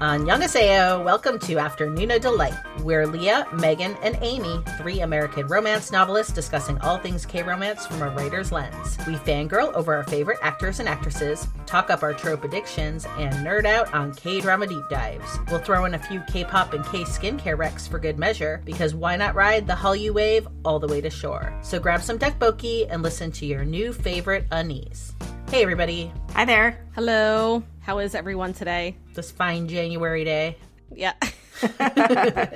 Annyeonghaseyo, welcome to Afternoona Delight. We're Leah, Megan, and Amy, three American romance novelists discussing all things K-romance from a writer's lens. We fangirl over our favorite actors and actresses, talk up our trope addictions, and nerd out on K-drama deep dives. We'll throw in a few K-pop and K-skincare recs for good measure, because why not ride the Hallyu wave all the way to shore? So grab some tteokbokki and listen to your new favorite unnies. Hey everybody, Hi there. Hello. How is everyone today? this fine January day. Yeah.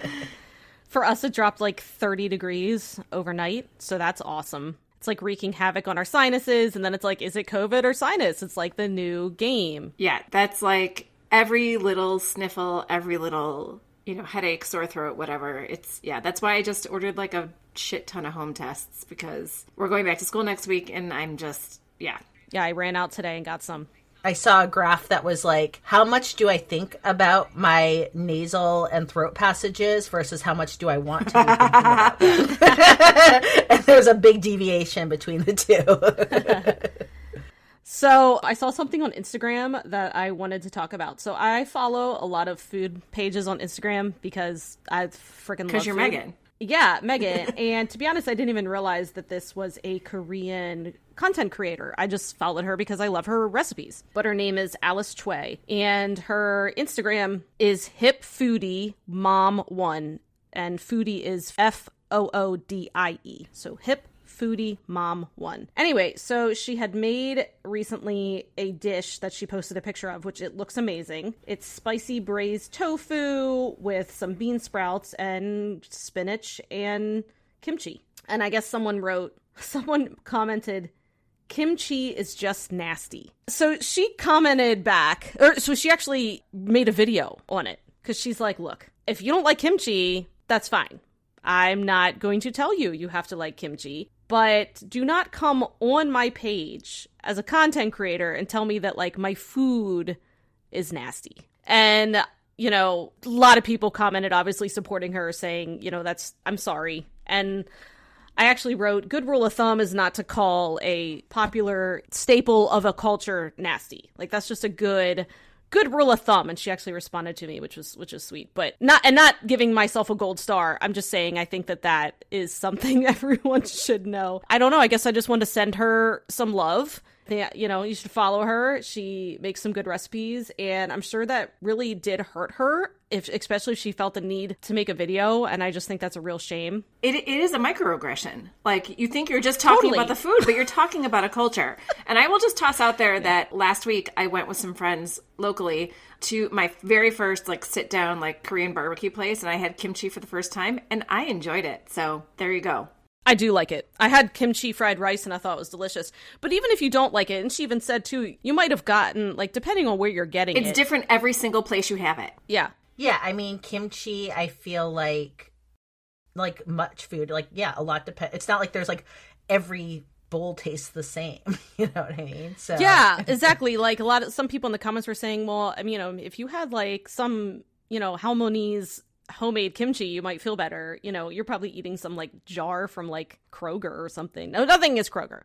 For us, it dropped like 30 degrees overnight. So that's awesome. It's like wreaking havoc on our sinuses. And then it's like, is it COVID or sinus? It's like the new game. Yeah, that's like every little sniffle, every little, you know, headache, sore throat, whatever. It's, yeah, that's why I just ordered like a shit ton of home tests because we're going back to school next week and I'm just, yeah. Yeah, I ran out today and got some. I saw a graph that was like, how much do I think about my nasal and throat passages versus how much do I want to be thinking about them? and there's a big deviation between the two. So I saw something on Instagram that I wanted to talk about. So I follow a lot of food pages on Instagram because I freaking love Because you're food. Megan. Yeah, Megan. and to be honest, I didn't even realize that this was a Korean content creator. I just followed her because I love her recipes. But her name is Alice Choi, and her Instagram is Hip Foodie Mom One, and foodie is F O O D I E. So hip foodie mom one. Anyway, so she had made recently a dish that she posted a picture of, which it looks amazing. It's spicy braised tofu with some bean sprouts and spinach and kimchi. And I guess someone wrote, someone commented, kimchi is just nasty. So she commented back, or so she actually made a video on it because she's like, look, if you don't like kimchi, that's fine. I'm not going to tell you you have to like kimchi, but do not come on my page as a content creator and tell me that like my food is nasty. And you know, a lot of people commented obviously supporting her saying, you know, that's I'm sorry. And I actually wrote good rule of thumb is not to call a popular staple of a culture nasty. Like that's just a good good rule of thumb. And she actually responded to me which was which is sweet. But not and not giving myself a gold star. I'm just saying i think that that is something everyone should know. I don't know. I guess i just want to send her some love yeah, you know, you should follow her. She makes some good recipes, and I'm sure that really did hurt her, if especially if she felt the need to make a video. And I just think that's a real shame. It, it is a microaggression. Like, you think you're just talking Totally. about the food, but you're talking about a culture. And I will just toss out there that last week I went with some friends locally to my very first, like, sit down, like, Korean barbecue place, and I had kimchi for the first time, and I enjoyed it. So, there you go. I do like it. I had kimchi fried rice and I thought it was delicious. But even if you don't like it, and she even said too, you might have gotten like depending on where you're getting It's it. It's different every single place you have it. yeah. yeah, I mean, kimchi, I feel like, like much food, like, yeah, a lot depends. It's not like there's like every bowl tastes the same. you know what I mean? So, Yeah, exactly. like a lot of some people in the comments were saying, well, I mean, you know, if you had like some, you know, Halmoni's homemade kimchi, you might feel better. You know, you're probably eating some like jar from like Kroger or something. No, nothing is Kroger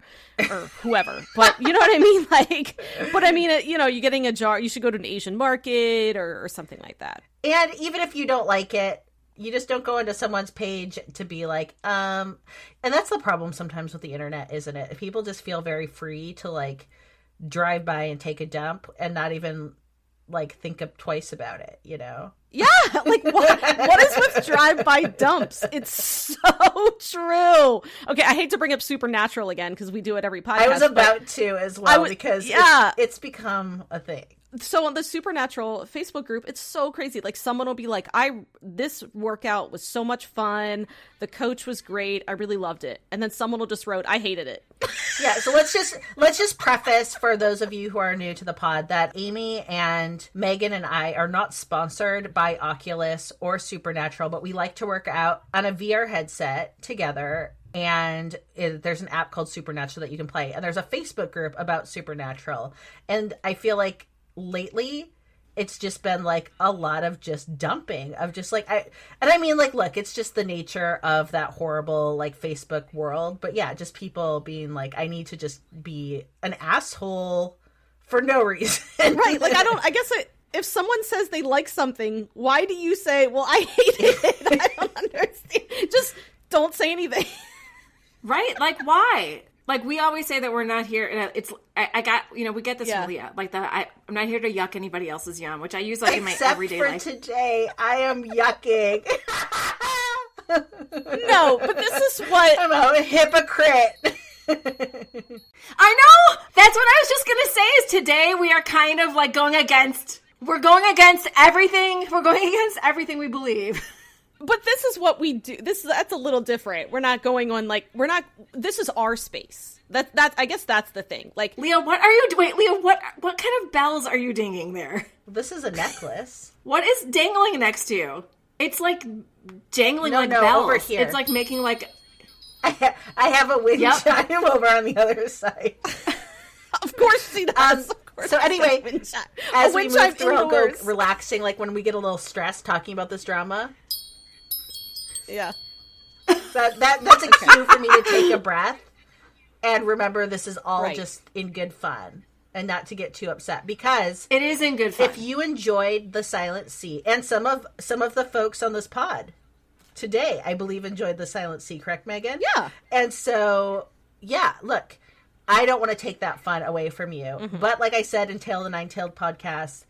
or whoever, but you know what I mean? Like, but I mean, you know, you're getting a jar, you should go to an Asian market or, or something like that. And even if you don't like it, you just don't go into someone's page to be like, um, and that's the problem sometimes with the internet, isn't it? People just feel very free to like drive by and take a dump and not even like think up twice about it, you know? Yeah, like what? what is with drive-by dumps? It's so true. Okay, I hate to bring up Supernatural again because we do it every podcast. I was about to as well was- because yeah. it's, it's become a thing. So on the supernatural facebook group it's so crazy. Like someone will be like i this workout was so much fun. The coach was great. I really loved it. And then someone will just wrote i hated it. Yeah, so let's just let's just preface for those of you who are new to the pod that Amy and Megan and I are not sponsored by Oculus or Supernatural, but we like to work out on a VR headset together. And it, there's an app called Supernatural that you can play, and there's a Facebook group about Supernatural. And I feel like lately it's just been like a lot of just dumping of just like I and I mean like look, it's just the nature of that horrible like Facebook world, but yeah, just people being like I need to just be an asshole for no reason. right like i don't i guess it if someone says they like something, why do you say, "Well, I hate it"? I don't understand. Just don't say anything. Right? Like why? Like we always say that we're not here. and It's I, I got you know we get this Yeah. Leah. Like that I I'm not here to yuck anybody else's yum, which I use like in my Except everyday for life. today, I am yucking. no, but this is what I'm a hypocrite. I know. That's what I was just gonna say. Is today we are kind of like going against. We're going against everything. We're going against everything we believe. But this is what we do. This that's a little different. We're not going on like we're not. This is our space. That that I guess that's the thing. Like Leah, what are you? Wait, Leah, what what kind of bells are you dinging there? this is a necklace. What is dangling next to you? It's like jangling No, like no, bells. over here. It's like making like I, ha- I have a wind Yep. chime over on the other side. of course she does. Um, of course so anyway, does. Wind chime. As A we wind move chime through, I'll go relaxing, like when we get a little stressed talking about this drama. Yeah. That, that that's a cue for me to take a breath and remember this is all Right. just in good fun and not to get too upset because it is in good fun. if you enjoyed the silent sea and some of some of the folks on this pod today i believe enjoyed the silent sea correct megan Yeah. and so yeah look i don't want to take that fun away from you Mm-hmm. but like i said in tail the nine tailed podcast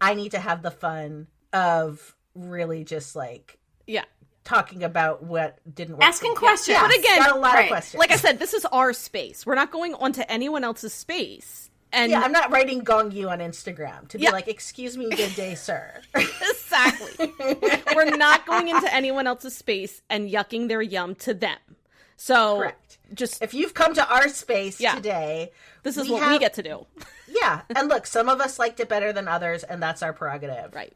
i need to have the fun of really just like Yeah. Talking about what didn't work Asking questions. yeah, But again, got a lot right, of questions Like I said, this is our space. We're not going onto anyone else's space. And yeah i'm not writing Gong Yu on instagram to be Yeah. like excuse me good day sir exactly. We're not going into anyone else's space and yucking their yum to them. So Correct. just if you've come to our space Yeah. today this is we what we get to do. Yeah, and look, some of us liked it better than others, and that's our prerogative. Right.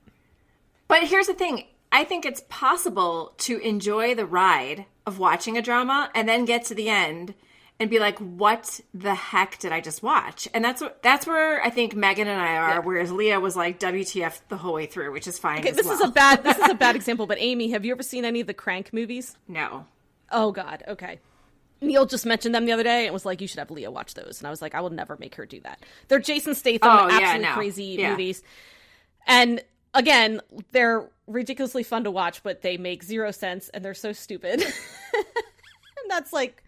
But here's the thing. I think it's possible to enjoy the ride of watching a drama and then get to the end and be like, "What the heck did I just watch?" And that's what that's where I think Megan and I are. Whereas Leah was like, "WTF" the whole way through, which is fine. Okay, this is a bad this is a bad example, but Amy, have you ever seen any of the Crank movies? no. Oh God. Okay. Neil just mentioned them the other day and was like, "You should have Leah watch those." And I was like, "I will never make her do that." They're Jason Statham, Oh, yeah, absolutely no. crazy Yeah. movies, and again, they're ridiculously fun to watch, but they make zero sense and they're so stupid. and that's like,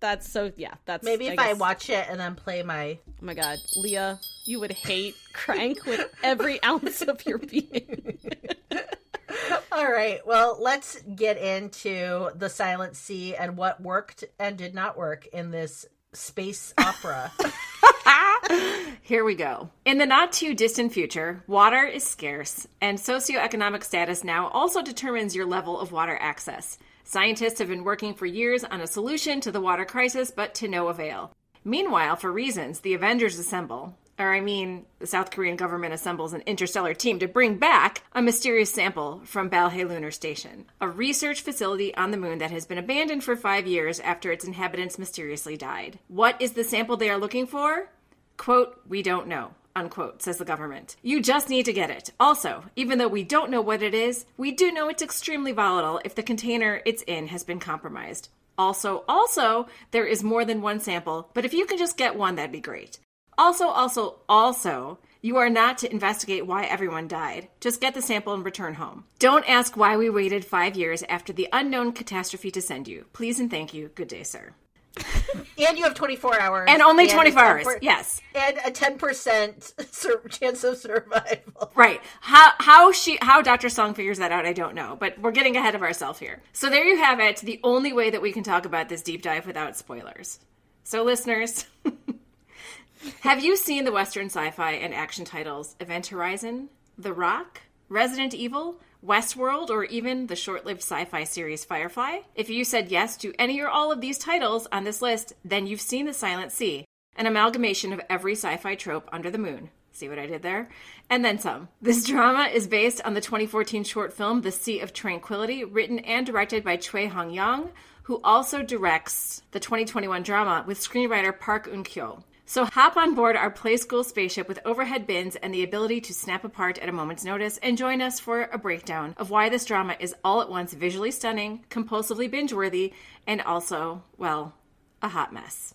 that's so yeah. That's Maybe if I, guess- watch it and then play my. Oh my God, Leah, you would hate Crank with every ounce of your being. All right, well, let's get into the Silent Sea and what worked and did not work in this space opera. Here we go. In the not too distant future, water is scarce, and socioeconomic status now also determines your level of water access. Scientists have been working for years on a solution to the water crisis, but to no avail. Meanwhile, for reasons, the Avengers assemble, or I mean, the South Korean government assembles an interstellar team to bring back a mysterious sample from Balhae Lunar Station, a research facility on the moon that has been abandoned for five years after its inhabitants mysteriously died. What is the sample they are looking for? Quote, we don't know, unquote, says the government. You just need to get it. Also, even though we don't know what it is, we do know it's extremely volatile if the container it's in has been compromised. Also, also, there is more than one sample, but if you can just get one, that'd be great. Also, also, also, you are not to investigate why everyone died. Just get the sample and return home. Don't ask why we waited five years after the unknown catastrophe to send you. Please and thank you. Good day, sir. and you have 24 hours. And only a 24 hours. 10% Yes. And a 10% sur- chance of survival. Right. How how she how Dr. Song figures that out, I don't know, but we're getting ahead of ourselves here. So there you have it, the only way that we can talk about this deep dive without spoilers. So listeners, have you seen the western sci-fi and action titles Event Horizon, The Rock, Resident Evil, Westworld, or even the short-lived sci-fi series Firefly? If you said yes to any or all of these titles on this list, then you've seen The Silent Sea, an amalgamation of every sci-fi trope under the moon. See what I did there? And then some. This drama is based on the 2014 short film The Sea of Tranquility, written and directed by Choi Hang Yong, who also directs the 2021 drama with screenwriter Park Eun Kyo. So hop on board our Playskool spaceship with overhead bins and the ability to snap apart at a moment's notice and join us for a breakdown of why this drama is all at once visually stunning, compulsively binge worthy, and also, well, a hot mess.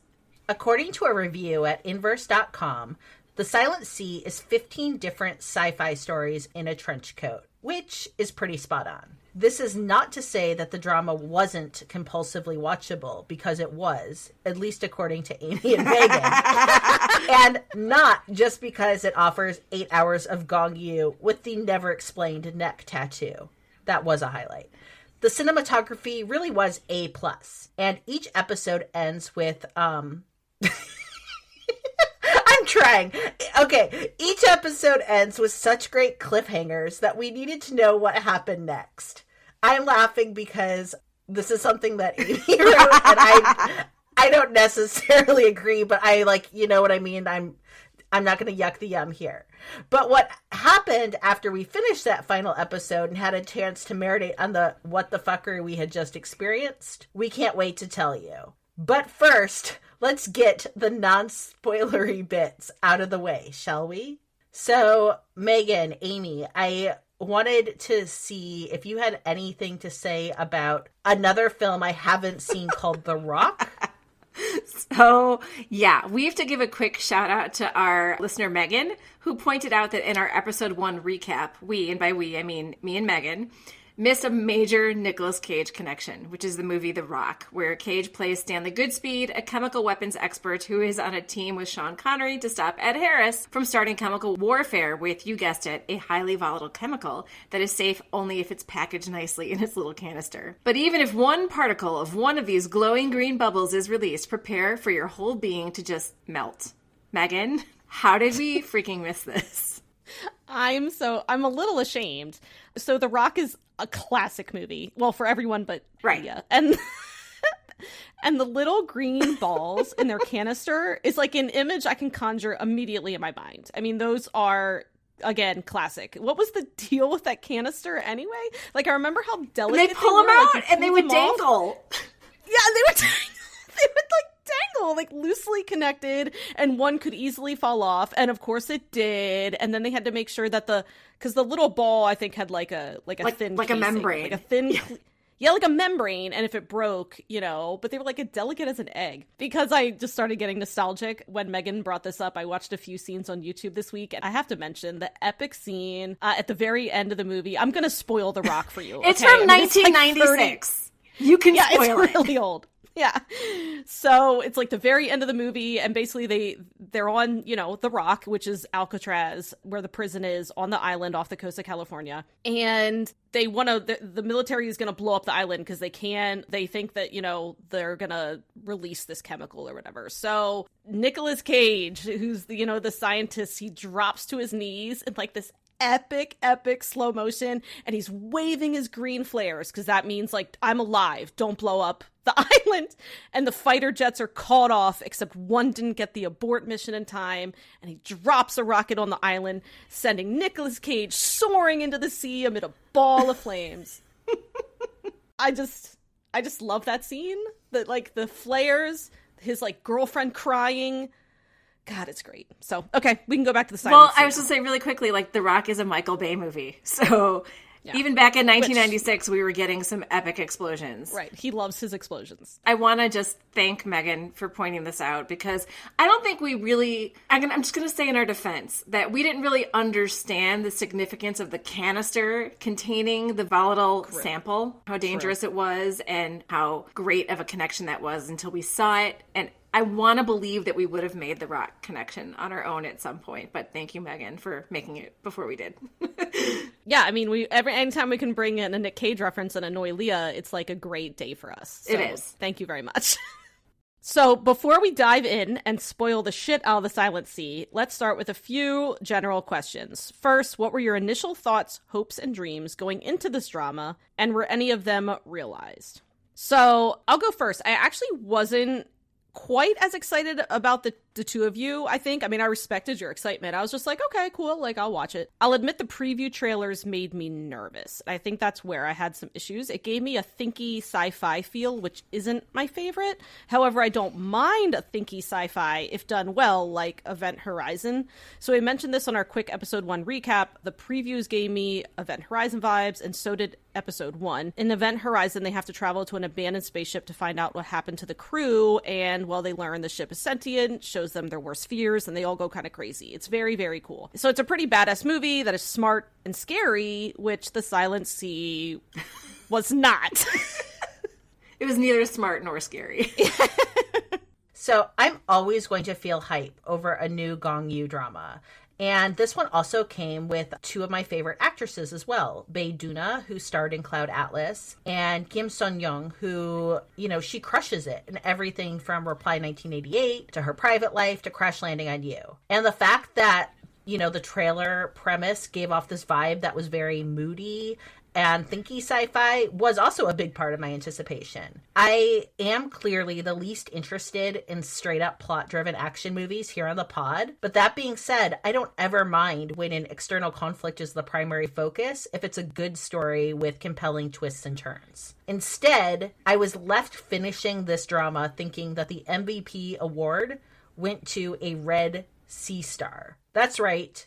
According to a review at inverse.com, The Silent Sea is 15 different sci fi stories in a trench coat, which is pretty spot on. This is not to say that the drama wasn't compulsively watchable, because it was, at least according to Amy and Megan. and not just because it offers eight hours of Gong Yu with the never explained neck tattoo. That was a highlight. The cinematography really was A plus, and each episode ends with um I'm trying. Okay, each episode ends with such great cliffhangers that we needed to know what happened next. I'm laughing because this is something that Amy wrote, and I I don't necessarily agree, but I like you know what I mean. I'm I'm not going to yuck the yum here. But what happened after we finished that final episode and had a chance to marinate on the what the fucker we had just experienced, we can't wait to tell you. But first, let's get the non spoilery bits out of the way, shall we? So, Megan, Amy, I wanted to see if you had anything to say about another film I haven't seen called The Rock. So, yeah, we have to give a quick shout out to our listener, Megan, who pointed out that in our episode one recap, we, and by we, I mean me and Megan, missed a major Nicolas Cage connection, which is the movie The Rock, where Cage plays Stanley Goodspeed, a chemical weapons expert who is on a team with Sean Connery to stop Ed Harris from starting chemical warfare with, you guessed it, a highly volatile chemical that is safe only if it's packaged nicely in its little canister. But even if one particle of one of these glowing green bubbles is released, prepare for your whole being to just melt. Megan, how did we freaking miss this? I'm so I'm a little ashamed. So The Rock is a classic movie. Well, for everyone but Right. yeah. And and the little green balls in their canister is like an image I can conjure immediately in my mind. I mean, those are again classic. What was the deal with that canister anyway? Like I remember how delicate They pull them were, out like, and they would them off. dangle. Yeah, they would they would like like loosely connected and one could easily fall off and of course it did and then they had to make sure that the cuz the little ball I think had like a like a Like- thin like a membrane. like a thin cl- yeah, like a membrane, and if it broke, you know, but they were like as delicate as an egg. Because I just started getting nostalgic when Megan brought this up. I watched a few scenes on YouTube this week, and I have to mention the epic scene uh, at the very end of the movie. I'm gonna spoil The Rock for you. It's okay? from I mean, it's like 30 1996. you can yeah, spoil it's it. really old. Yeah. So it's like the very end of the movie, and basically they they're on you know the Rock, which is Alcatraz, where the prison is on the island off the coast of California, and they want to the, the military is going to blow up the island because they can they think that you know they're going to release this chemical or whatever. So nicholas Cage, who's the you know the scientist, he drops to his knees in like this epic, epic slow motion, and he's waving his green flares because that means like I'm alive. Don't blow up the island. And the fighter jets are called off, except one didn't get the abort mission in time, and he drops a rocket on the island, sending Nicolas Cage soaring into the sea amid a ball of flames. I just I just love that scene. That like the flares, his like girlfriend crying. God, it's great. So okay, we can go back to the silence. Well, I was to say really quickly, like The Rock is a Michael Bay movie, so even back in 1996, we were getting some epic explosions. right. He loves his explosions. I want to just thank Megan for pointing this out because I don't think we really. I'm, gonna, I'm just going to say in our defense that we didn't really understand the significance of the canister containing the volatile sample, how dangerous it was, and how great of a connection that was until we saw it. And I want to believe that we would have made the rock connection on our own at some point. But thank you, Megan, for making it before we did. Yeah, I mean, we every anytime we can bring in a Nick Cage reference and annoy Leah, it's like a great day for us. It So, is. Thank you very much. so before we dive in and spoil the shit out of the Silent Sea, let's start with a few general questions. First, what were your initial thoughts, hopes, and dreams going into this drama, and were any of them realized? So I'll go first. I actually wasn't quite as excited about the the two of you i think i mean i respected your excitement. I was just like okay cool like i'll watch it. I'll admit the preview trailers made me nervous. I think that's where i had some issues. It gave me a thinky sci-fi feel which isn't my favorite. However i don't mind a thinky sci-fi if done well like event horizon. So we mentioned this on our quick episode one recap. The previews gave me event horizon vibes and so did episode one. In Event Horizon, they have to travel to an abandoned spaceship to find out what happened to the crew, and well, they learn the ship is sentient, shows shows them their worst fears and they all go kind of crazy. It's very, very cool. So it's a pretty badass movie that is smart and scary, which The Silent Sea was not. it was neither smart nor scary. so I'm always going to feel hype over a new Gong Yu drama. And this one also came with two of my favorite actresses as well. Bae Doona, who starred in Cloud Atlas, and Kim Sun Young, who, you know, she crushes it in everything from Reply 1988 to her private life to Crash Landing on You. And the fact that you know, the trailer premise gave off this vibe that was very moody and thinky sci-fi was also a big part of my anticipation. I am clearly the least interested in straight up plot driven action movies here on the pod, but that being said, I don't ever mind when an external conflict is the primary focus if it's a good story with compelling twists and turns. Instead, I was left finishing this drama thinking that the MVP award went to a red sea star. That's right,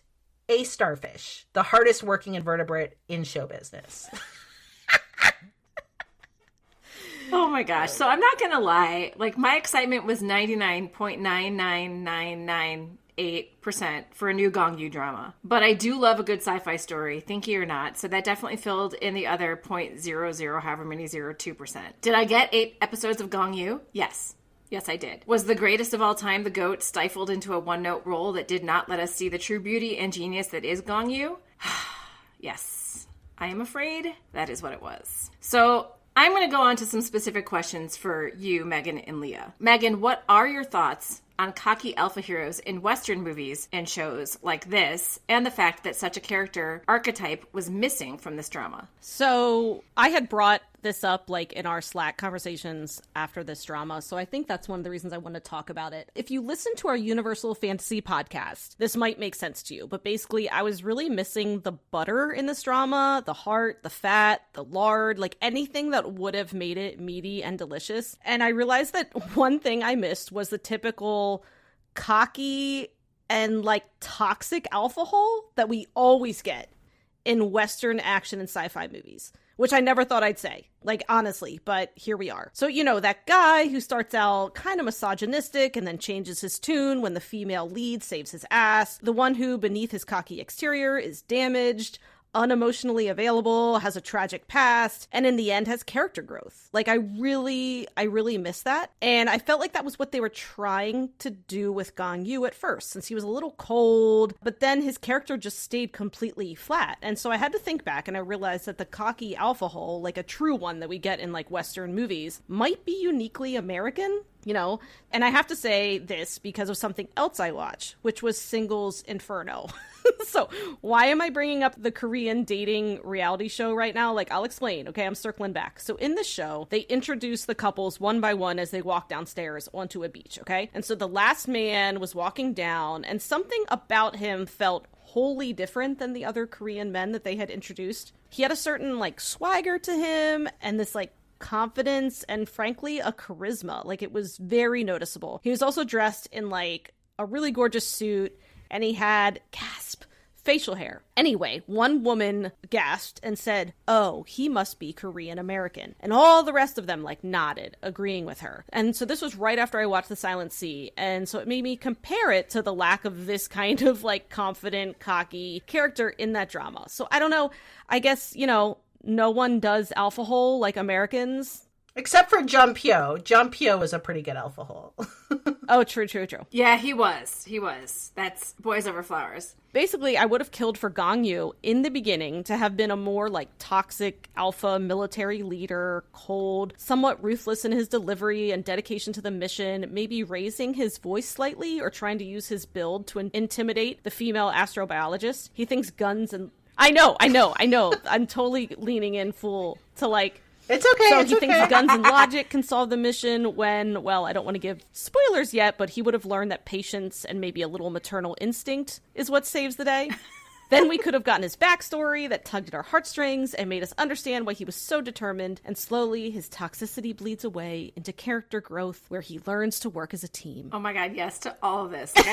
a starfish, the hardest working invertebrate in show business. oh my gosh. So I'm not going to lie. Like, my excitement was 99.99998% for a new Gong Yu drama. But I do love a good sci fi story, thinky or not. So that definitely filled in the other 0.00, however many, 02%. Did I get eight episodes of Gong Yu? Yes. Yes, I did. Was the greatest of all time the goat stifled into a one note role that did not let us see the true beauty and genius that is Gong Yu? yes. I am afraid that is what it was. So I'm going to go on to some specific questions for you, Megan and Leah. Megan, what are your thoughts on cocky alpha heroes in Western movies and shows like this, and the fact that such a character archetype was missing from this drama. So I had brought this up like in our Slack conversations after this drama. So I think that's one of the reasons I want to talk about it. If you listen to our Universal Fantasy podcast, this might make sense to you. But basically, I was really missing the butter in this drama, the heart, the fat, the lard, like anything that would have made it meaty and delicious. And I realized that one thing I missed was the typical cocky and like toxic alpha hole that we always get in Western action and sci fi movies which I never thought I'd say, like honestly, but here we are. So, you know, that guy who starts out kind of misogynistic and then changes his tune when the female lead saves his ass, the one who, beneath his cocky exterior, is damaged, unemotionally available, has a tragic past, and in the end has character growth. Like I really, I really miss that. And I felt like that was what they were trying to do with Gong Yu at first, since he was a little cold, but then his character just stayed completely flat. And so I had to think back and I realized that the cocky alpha hole, like a true one that we get in like Western movies, might be uniquely American you know? And I have to say this because of something else I watched, which was Singles Inferno. so, why am I bringing up the Korean dating reality show right now? Like, I'll explain. Okay, I'm circling back. So, in the show, they introduce the couples one by one as they walk downstairs onto a beach, okay? And so the last man was walking down, and something about him felt wholly different than the other Korean men that they had introduced. He had a certain like swagger to him and this like confidence and frankly a charisma. Like it was very noticeable. He was also dressed in like a really gorgeous suit and he had gasp facial hair. Anyway, one woman gasped and said, Oh, he must be Korean American. And all the rest of them like nodded, agreeing with her. And so this was right after I watched The Silent Sea. And so it made me compare it to the lack of this kind of like confident, cocky character in that drama. So I don't know. I guess, you know, no one does alpha hole like Americans. Except for Jun Pyo. Jun Pyo was a pretty good alpha hole. oh, true, true, true. Yeah, he was. He was. That's Boys Over Flowers. Basically, I would have killed for Gong Yu in the beginning to have been a more like toxic alpha military leader, cold, somewhat ruthless in his delivery and dedication to the mission, maybe raising his voice slightly or trying to use his build to in- intimidate the female astrobiologist. He thinks guns and I know, I know, I know. I'm totally leaning in full to like. It's okay. So it's he okay. thinks guns and logic can solve the mission. When, well, I don't want to give spoilers yet, but he would have learned that patience and maybe a little maternal instinct is what saves the day. then we could have gotten his backstory that tugged at our heartstrings and made us understand why he was so determined. And slowly, his toxicity bleeds away into character growth, where he learns to work as a team. Oh my god, yes to all of this. Okay?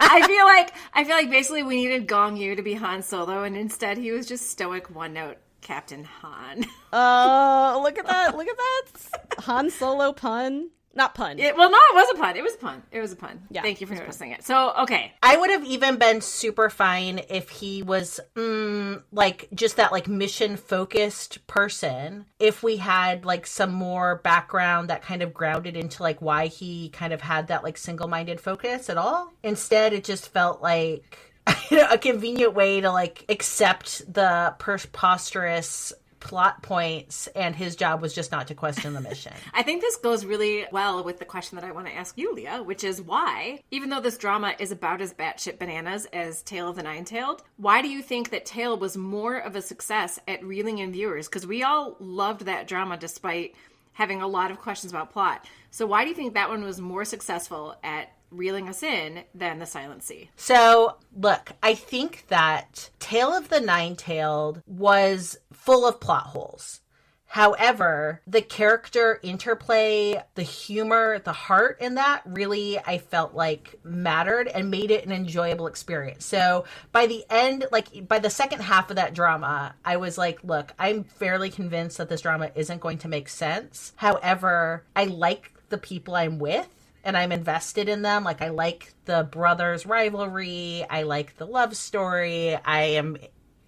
I feel like I feel like basically we needed Gong Yu to be Han Solo, and instead he was just stoic one note Captain Han. Oh, uh, look at that! Look at that Han Solo pun. Not pun. It, well, no, it was a pun. It was a pun. It was a pun. Yeah, Thank you for it was a noticing it. So, okay. I would have even been super fine if he was mm, like just that like mission focused person. If we had like some more background that kind of grounded into like why he kind of had that like single minded focus at all. Instead, it just felt like a convenient way to like accept the preposterous plot points and his job was just not to question the mission. I think this goes really well with the question that I want to ask you, Leah, which is why, even though this drama is about as batshit bananas as Tale of the Nine Tailed, why do you think that Tale was more of a success at reeling in viewers? Because we all loved that drama despite having a lot of questions about plot. So why do you think that one was more successful at reeling us in than the Silent Sea? So, look, I think that Tale of the Nine Tailed was full of plot holes. However, the character interplay, the humor, the heart in that really, I felt like mattered and made it an enjoyable experience. So by the end, like by the second half of that drama, I was like, look, I'm fairly convinced that this drama isn't going to make sense. However, I like the people I'm with and I'm invested in them. Like I like the brothers rivalry. I like the love story. I am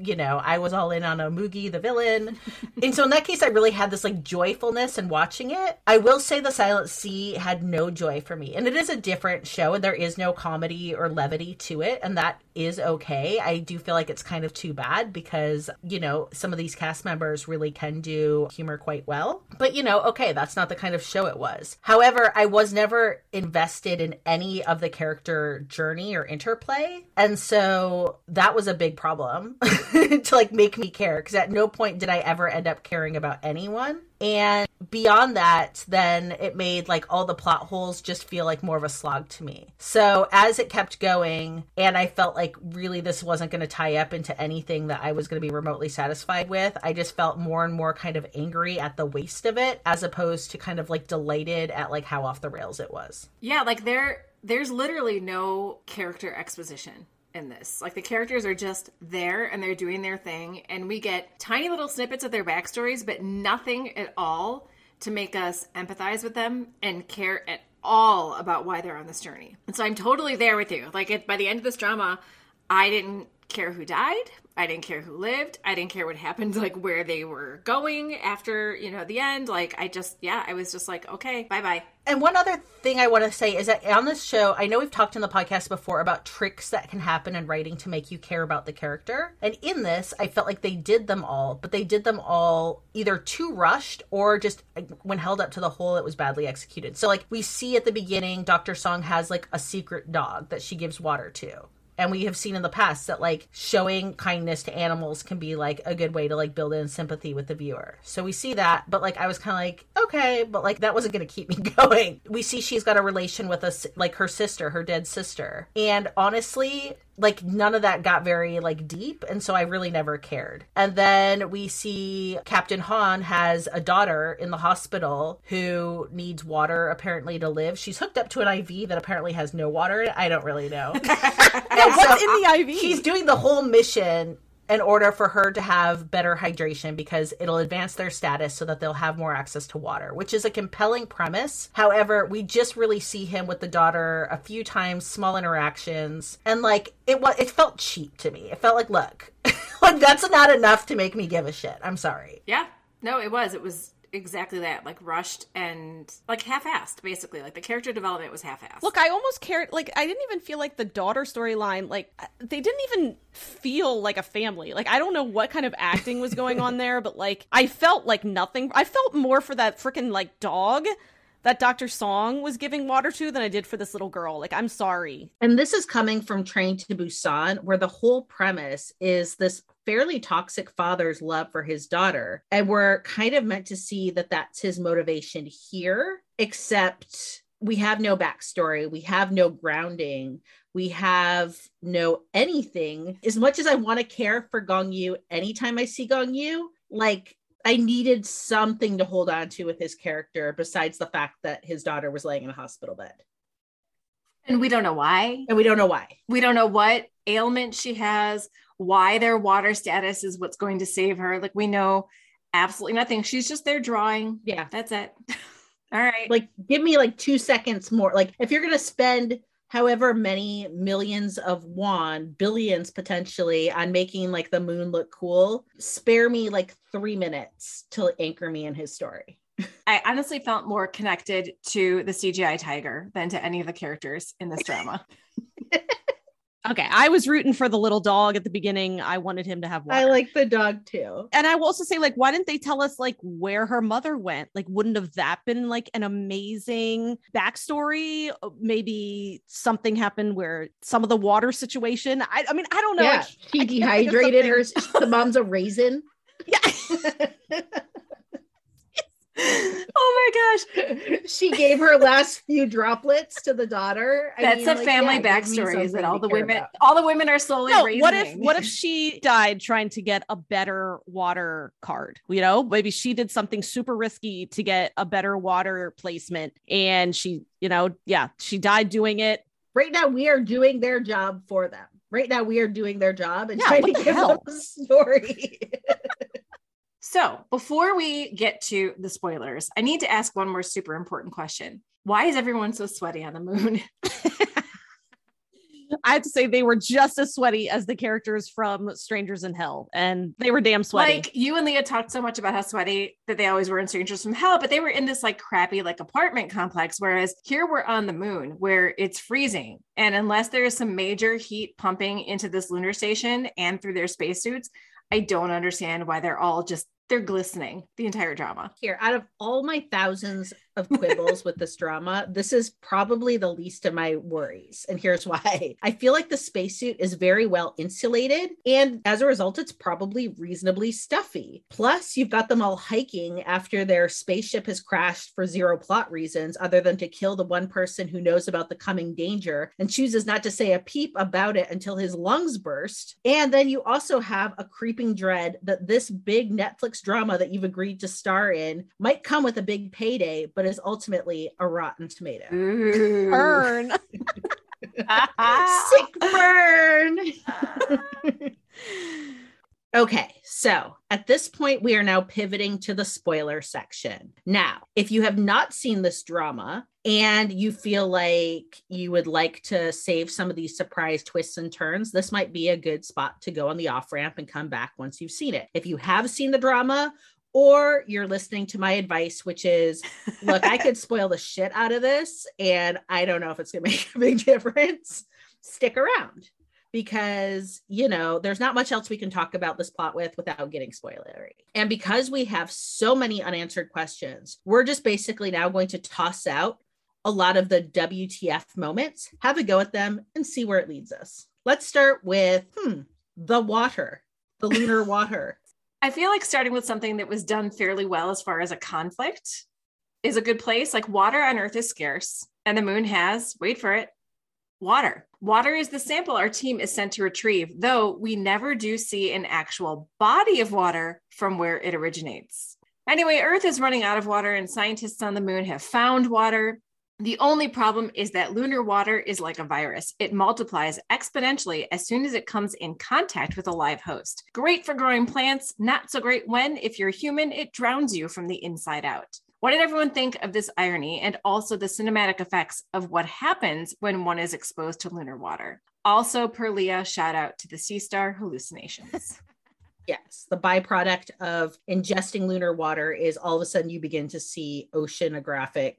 you know, I was all in on Imoogi, the villain. and so in that case, I really had this like joyfulness in watching it. I will say The Silent Sea had no joy for me. And it is a different show and there is no comedy or levity to it. And that is okay. I do feel like it's kind of too bad because, you know, some of these cast members really can do humor quite well. But, you know, okay, that's not the kind of show it was. However, I was never invested in any of the character journey or interplay. And so that was a big problem. to like make me care because at no point did I ever end up caring about anyone. And beyond that, then it made like all the plot holes just feel like more of a slog to me. So as it kept going, and I felt like really this wasn't going to tie up into anything that I was going to be remotely satisfied with, I just felt more and more kind of angry at the waste of it as opposed to kind of like delighted at like how off the rails it was. Yeah, like there there's literally no character exposition in this. Like the characters are just there and they're doing their thing, and we get tiny little snippets of their backstories, but nothing at all to make us empathize with them and care at all about why they're on this journey. And so I'm totally there with you. Like it, by the end of this drama, I didn't care who died. I didn't care who lived. I didn't care what happened, like where they were going after, you know, the end. Like, I just, yeah, I was just like, okay, bye bye. And one other thing I want to say is that on this show, I know we've talked in the podcast before about tricks that can happen in writing to make you care about the character. And in this, I felt like they did them all, but they did them all either too rushed or just uh, when held up to the whole, it was badly executed. So, like, we see at the beginning, Dr. Song has like a secret dog that she gives water to and we have seen in the past that like showing kindness to animals can be like a good way to like build in sympathy with the viewer. So we see that but like i was kind of like okay but like that wasn't to keep me going. We see she's got a relation with us like her sister her dead sister. And honestly like none of that got very like deep and so i really never cared. And then we see captain han has a daughter in the hospital who needs water apparently to live. She's hooked up to an iv that apparently has no water. In it i don't really know. What's in the iv he's doing the whole mission in order for her to have better hydration because it'll advance their status so that they'll have more access to water, which is a compelling premise. However, we just really see him with the daughter a few times, small interactions, and like it was it felt cheap to me. It felt like, look, like that's not enough to make me give a shit. I'm sorry. Yeah. No, it was. It was exactly that like rushed and like half-assed basically like the character development was half-assed Look, I almost cared. Like, I didn't even feel like the daughter storyline. Like, they didn't even feel like a family. Like, I don't know what kind of acting was going on there, but like, I felt like nothing. I felt more for that freaking like dog that Dr. Song was giving water to than I did for this little girl. Like, I'm sorry. And this is coming from Train to Busan, where the whole premise is this fairly toxic father's love for his daughter. And we're kind of meant to see that that's his motivation here, except we have no backstory, we have no grounding. We have no anything. As much as I want to care for Gong Yu anytime I see Gong Yu, like I needed something to hold on to with his character besides the fact that his daughter was laying in a hospital bed. and we don't know why And we don't know why. we don't know what ailment she has why their water status is what's going to save her like we know absolutely nothing she's just there drawing Yeah. that's it All right. Like, give me like two seconds more. Like, if you're gonna spend however many millions of won, billions potentially, on making like the moon look cool, spare me like three minutes to anchor me in his story. I honestly felt more connected to the CGI tiger than to any of the characters in this drama. Okay, I was rooting for the little dog at the beginning. I wanted him to have water. I like the dog too. and I will also say, like, why didn't they tell us like where her mother went? Like, wouldn't have that been like an amazing backstory? Uh, Maybe something happened where some of the water situation. I, I mean, I don't know. yeah, she I can't think of dehydrated her. The mom's a raisin. Yeah. oh my gosh. she gave her last few droplets to the daughter. I That's mean, the like, family yeah, give backstory is that all the women about. all the women are slowly no, raising. what if what if she died trying to get a better water card? You know, maybe she did something super risky to get a better water placement, and she, you know, yeah, she died doing it. right now we are doing their job for them. Right now we are doing their job and Yeah, trying to the give hell? them a story. So, before we get to the spoilers, I need to ask one more super important question. Why is everyone so sweaty on the moon? I have to say they were just as sweaty as the characters from Strangers in Hell, and they were damn sweaty. Like you and Leah talked so much about how sweaty that they always were in Strangers from Hell, but they were in this like crappy like apartment complex. Whereas here we're on the moon where it's freezing. And unless there is some major heat pumping into this lunar station and through their spacesuits, I don't understand why they're all just they're glistening the entire drama. Here, out of all my thousands of quibbles with this drama, this is probably the least of my worries. And here's why. I feel like the spacesuit is very well insulated. And as a result, it's probably reasonably stuffy. Plus, you've got them all hiking after their spaceship has crashed for zero plot reasons, other than to kill the one person who knows about the coming danger and chooses not to say a peep about it until his lungs burst. And then you also have a creeping dread that this big Netflix drama that you've agreed to star in might come with a big payday, but is ultimately a rotten tomato. Mm-hmm. Ooh. burn. Sick burn. Okay, so at this point, we are now pivoting to the spoiler section. Now, if you have not seen this drama and you feel like you would like to save some of these surprise twists and turns, this might be a good spot to go on the off ramp and come back once you've seen it. If you have seen the drama, or you're listening to my advice, which is look, I could spoil the shit out of this, and I don't know if it's going to make a big difference. Stick around because you know there's not much else we can talk about this plot with without getting spoilery. And because we have so many unanswered questions we're just basically now going to toss out a lot of the wtf moments have a go at them and see where it leads us. Let's start with hmm the water the lunar water I feel like starting with something that was done fairly well as far as a conflict is a good place. Like water on Earth is scarce, and the moon has, wait for it, water. Water is the sample our team is sent to retrieve, though we never do see an actual body of water from where it originates. Anyway, Earth is running out of water, and scientists on the moon have found water. The only problem is that lunar water is like a virus. It multiplies exponentially as soon as it comes in contact with a live host. Great for growing plants, not so great when, if you're human, it drowns you from the inside out. What did everyone think of this irony and also the cinematic effects of what happens when one is exposed to lunar water? Also, per Leah, shout out to the Sea Star hallucinations. yes the byproduct of ingesting lunar water is all of a sudden you begin to see oceanographic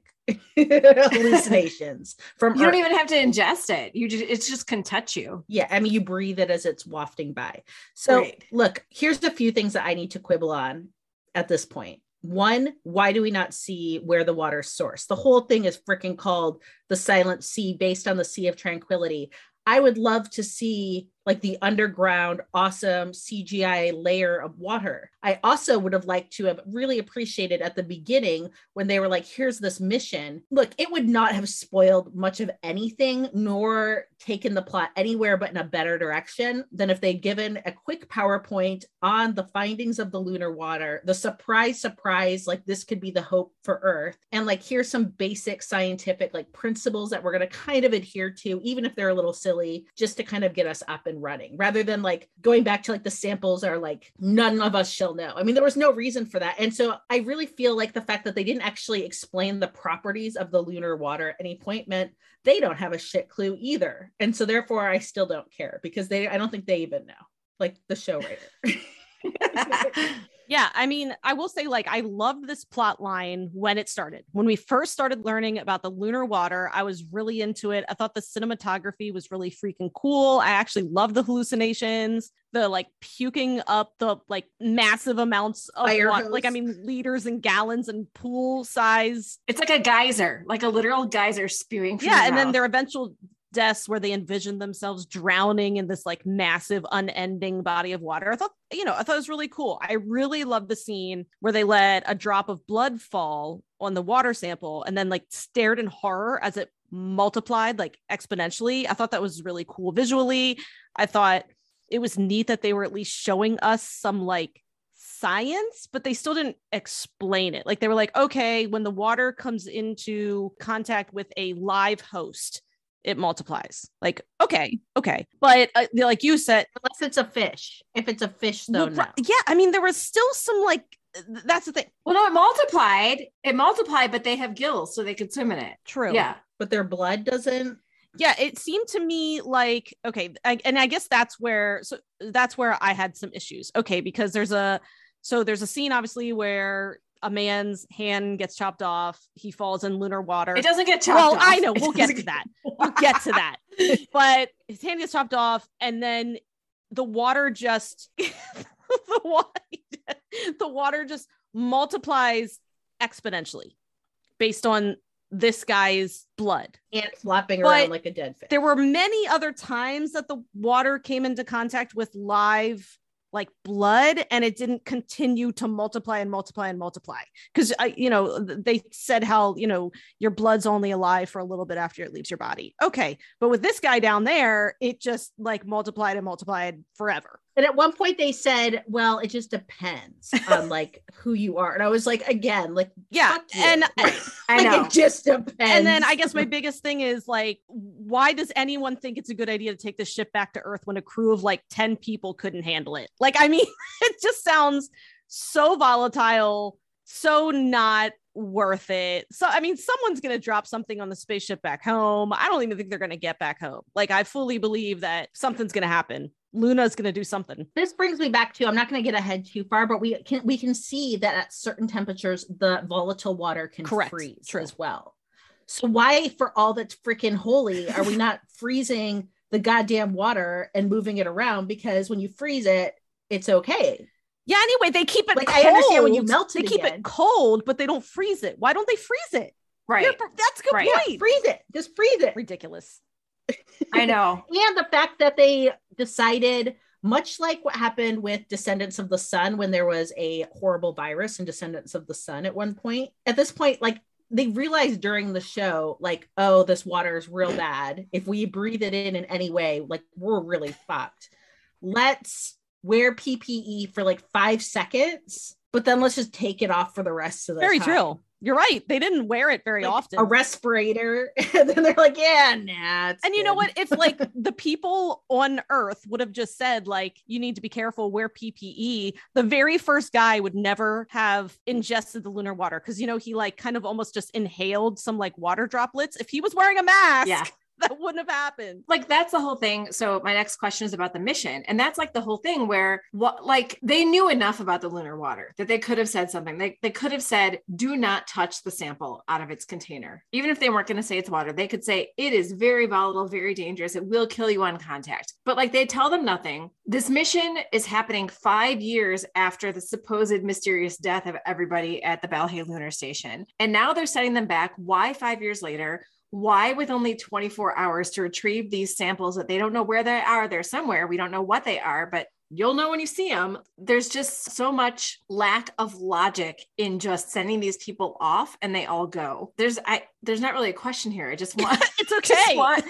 hallucinations from you don't even have to ingest it. You just it just can touch you. Yeah, I mean, you breathe it as it's wafting by. So, Right. look, here's a few things that I need to quibble on at this point. One, why do we not see where the water's source? The whole thing is freaking called the Silent Sea based on the Sea of Tranquility. I would love to see like the underground awesome CGI layer of water. I also would have liked to have really appreciated at the beginning when they were like, here's this mission. Look, it would not have spoiled much of anything, nor taken the plot anywhere but in a better direction than if they'd given a quick PowerPoint on the findings of the lunar water, the surprise, surprise, like this could be the hope for Earth. And like, here's some basic scientific like principles that we're going to kind of adhere to, even if they're a little silly, just to kind of get us up and running rather than like going back to like the samples are like none of us shall know. I mean, there was no reason for that. And so I really feel like the fact that they didn't actually explain the properties of the lunar water at any point meant they don't have a shit clue either. And so therefore I still don't care because they I don't think they even know. Like the show writer. Yeah, I mean, I will say, like, I loved this plot line when it started. When we first started learning about the lunar water, I was really into it. I thought the cinematography was really freaking cool. I actually loved the hallucinations, the like puking up the like massive amounts of Fire water, hose. like I mean, liters and gallons and pool size. It's like a geyser, like a literal geyser spewing. From Yeah, and then their eventual deaths where they envisioned themselves drowning in this like massive unending body of water. I thought, you know, I thought it was really cool. I really love the scene where they let a drop of blood fall on the water sample and then like stared in horror as it multiplied like exponentially. I thought that was really cool visually. I thought it was neat that they were at least showing us some like science, but they still didn't explain it. Like they were like, okay, when the water comes into contact with a live host, it multiplies. Like, okay, okay. But uh, like you said, Unless it's a fish. If it's a fish though, well, no. yeah, I mean, there was still some like, th- that's the thing. well, no, it multiplied. It multiplied, but they have gills, so they could swim in it. True. Yeah, But their blood doesn't yeah it seemed to me like okay I, and i guess that's where so that's where i had some issues okay because there's a so there's a scene obviously where a man's hand gets chopped off he falls in lunar water it doesn't get chopped well off. i know we'll get to that we'll get to that but his hand gets chopped off and then the water just the water the water just multiplies exponentially based on this guy's blood and flopping But around like a dead fish. there were many other times that the water came into contact with live like blood and it didn't continue to multiply and multiply and multiply. Because i you know they said how you know your blood's only alive for a little bit after it leaves your body. Okay but with this guy down there it just like multiplied and multiplied forever And at one point they said, well, it just depends on like who you are. And I was like, again, like, yeah and Like, I like, know. it just depends. and then I guess my biggest thing is like, why does anyone think it's a good idea to take the ship back to Earth when a crew of like 10 people couldn't handle it? Like, I mean, it just sounds so volatile, so not worth it. So, I mean, someone's going to drop something on the spaceship back home. I don't even think they're going to get back home. Like, I fully believe that something's going to happen. Luna's going to do something. this brings me back to I'm not going to get ahead too far, but we can we can see that at certain temperatures the volatile water can Correct. freeze True. as well. So why, for all that's freaking holy, are we not freezing the goddamn water and moving it around? Because when you freeze it, it's okay. Yeah, anyway, they keep it Like, cold. I understand when you melt it. They keep again. it cold, but they don't freeze it. Why don't they freeze it? right. Yeah, that's a good Right. point. Freeze it. Just freeze it. Ridiculous. I know. and the fact that they decided much like what happened with descendants of the sun when there was a horrible virus in descendants of the sun at one point at this point like they realized during the show like oh this water is real bad if we breathe it in in any way like we're really fucked let's wear ppe for like five seconds but then let's just take it off for the rest of the Very time. true. You're right. They didn't wear it very Like, often. a respirator and then they're like yeah nah and you know what? If like the people on Earth would have just said, like, you need to be careful, wear PPE, the very first guy would never have ingested the lunar water because, you know, he like kind of almost just inhaled some like water droplets. If he was wearing a mask, Yeah. that wouldn't have happened. like that's the whole thing. So my next question is about the mission. And that's like the whole thing where what like they knew enough about the lunar water that they could have said something. They, they could have said do not touch the sample out of its container. Even if they weren't going to say it's water they could say it is very volatile very dangerous. It will kill you on contact. But like they tell them nothing. This mission is happening five years after the supposed mysterious death of everybody at the balhae lunar station. And now they're setting them back. Why five years later why with only 24 hours to retrieve these samples that they don't know where they are they're somewhere we don't know what they are but you'll know when you see them there's just so much lack of logic in just sending these people off and they all go there's i there's not really a question here i just want It's okay. want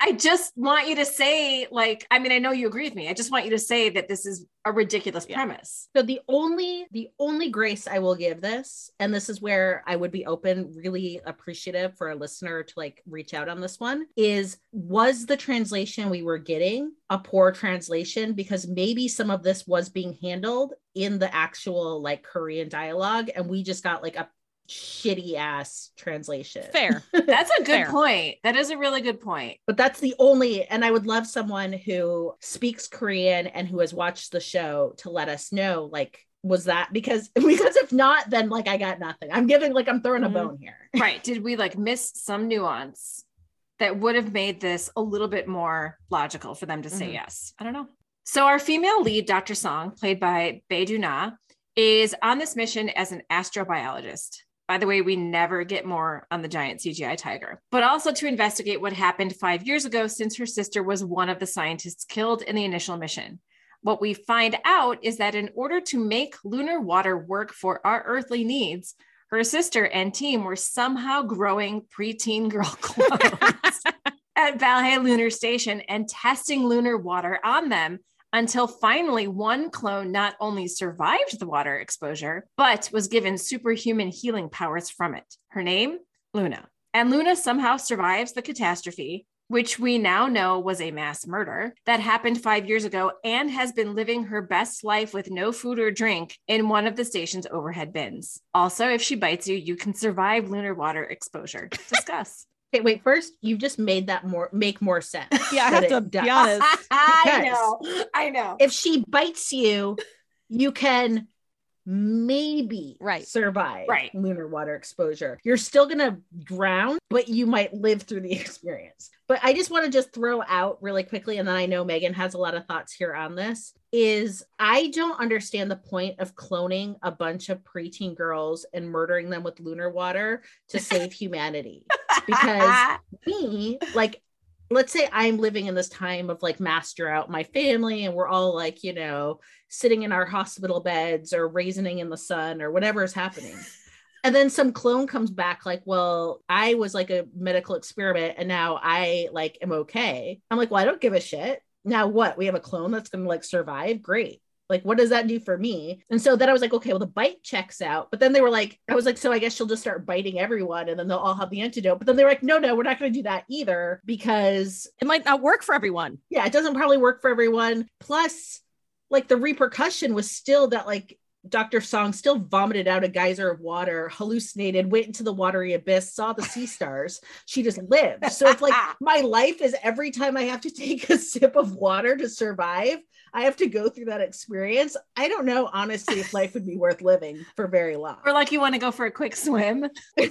I just want you to say, like, I mean, I know you agree with me. I just want you to say that this is a ridiculous Yeah. premise. So the only the only grace I will give this, and this is where I would be open, really appreciative for a listener to like reach out on this one, is was the translation we were getting a poor translation because maybe some of this was being handled in the actual like Korean dialogue, and we just got like a shitty ass translation. Fair. That's a good Fair. point. That is a really good point. but that's the only and i would love someone who speaks korean and who has watched the show to let us know like was that because because if not then like i got nothing i'm giving like i'm throwing Mhm. a bone here right. Did we like miss some nuance that would have made this a little bit more logical for them to say Mhm. yes? I don't know. So our female lead, Dr. Song, played by Bae Duna, is on this mission as an astrobiologist. By the way, we never get more on the giant CGI tiger, but also to investigate what happened five years ago since her sister was one of the scientists killed in the initial mission. What we find out is that in order to make lunar water work for our earthly needs, her sister and team were somehow growing preteen girl clones at Balhae Lunar Station and testing lunar water on them until finally one clone not only survived the water exposure, but was given superhuman healing powers from it. Her name, Luna. And Luna somehow survives the catastrophe, which we now know was a mass murder that happened five years ago and has been living her best life with no food or drink in one of the station's overhead bins. Also, if she bites you, you can survive lunar water exposure. Discuss. okay wait first you've just made that more make more sense Yeah, I have to does. be honest. I know. I know. if she bites you you can maybe Right. survive Right. lunar water exposure you're still gonna drown but you might live through the experience but i just want to just throw out really quickly and then i know megan has a lot of thoughts here on this is i don't understand the point of cloning a bunch of preteen girls and murdering them with lunar water to save humanity because me like let's say i'm living in this time of like master out my family and we're all like you know sitting in our hospital beds or raisoning in the sun or whatever is happening. And then some clone comes back like well i was like a medical experiment and now i like am okay. I'm like well i don't give a shit. Now what? We have a clone that's gonna like survive? Great like what does that do for me? And so then i was like okay well the bite checks out. But then they were like i was like so i guess she'll just start biting everyone and then they'll all have the antidote. But then they were like no no we're not going to do that either because It might not work for everyone. yeah it doesn't probably work for everyone. Plus like the repercussion was still that like Dr. Song still vomited out a geyser of water, hallucinated, went into the watery abyss, saw the sea stars. She just lived. So it's like my life is every time I have to take a sip of water to survive, I have to go through that experience. I don't know, honestly, if life would be worth living for very long. or like you want to go for a quick swim.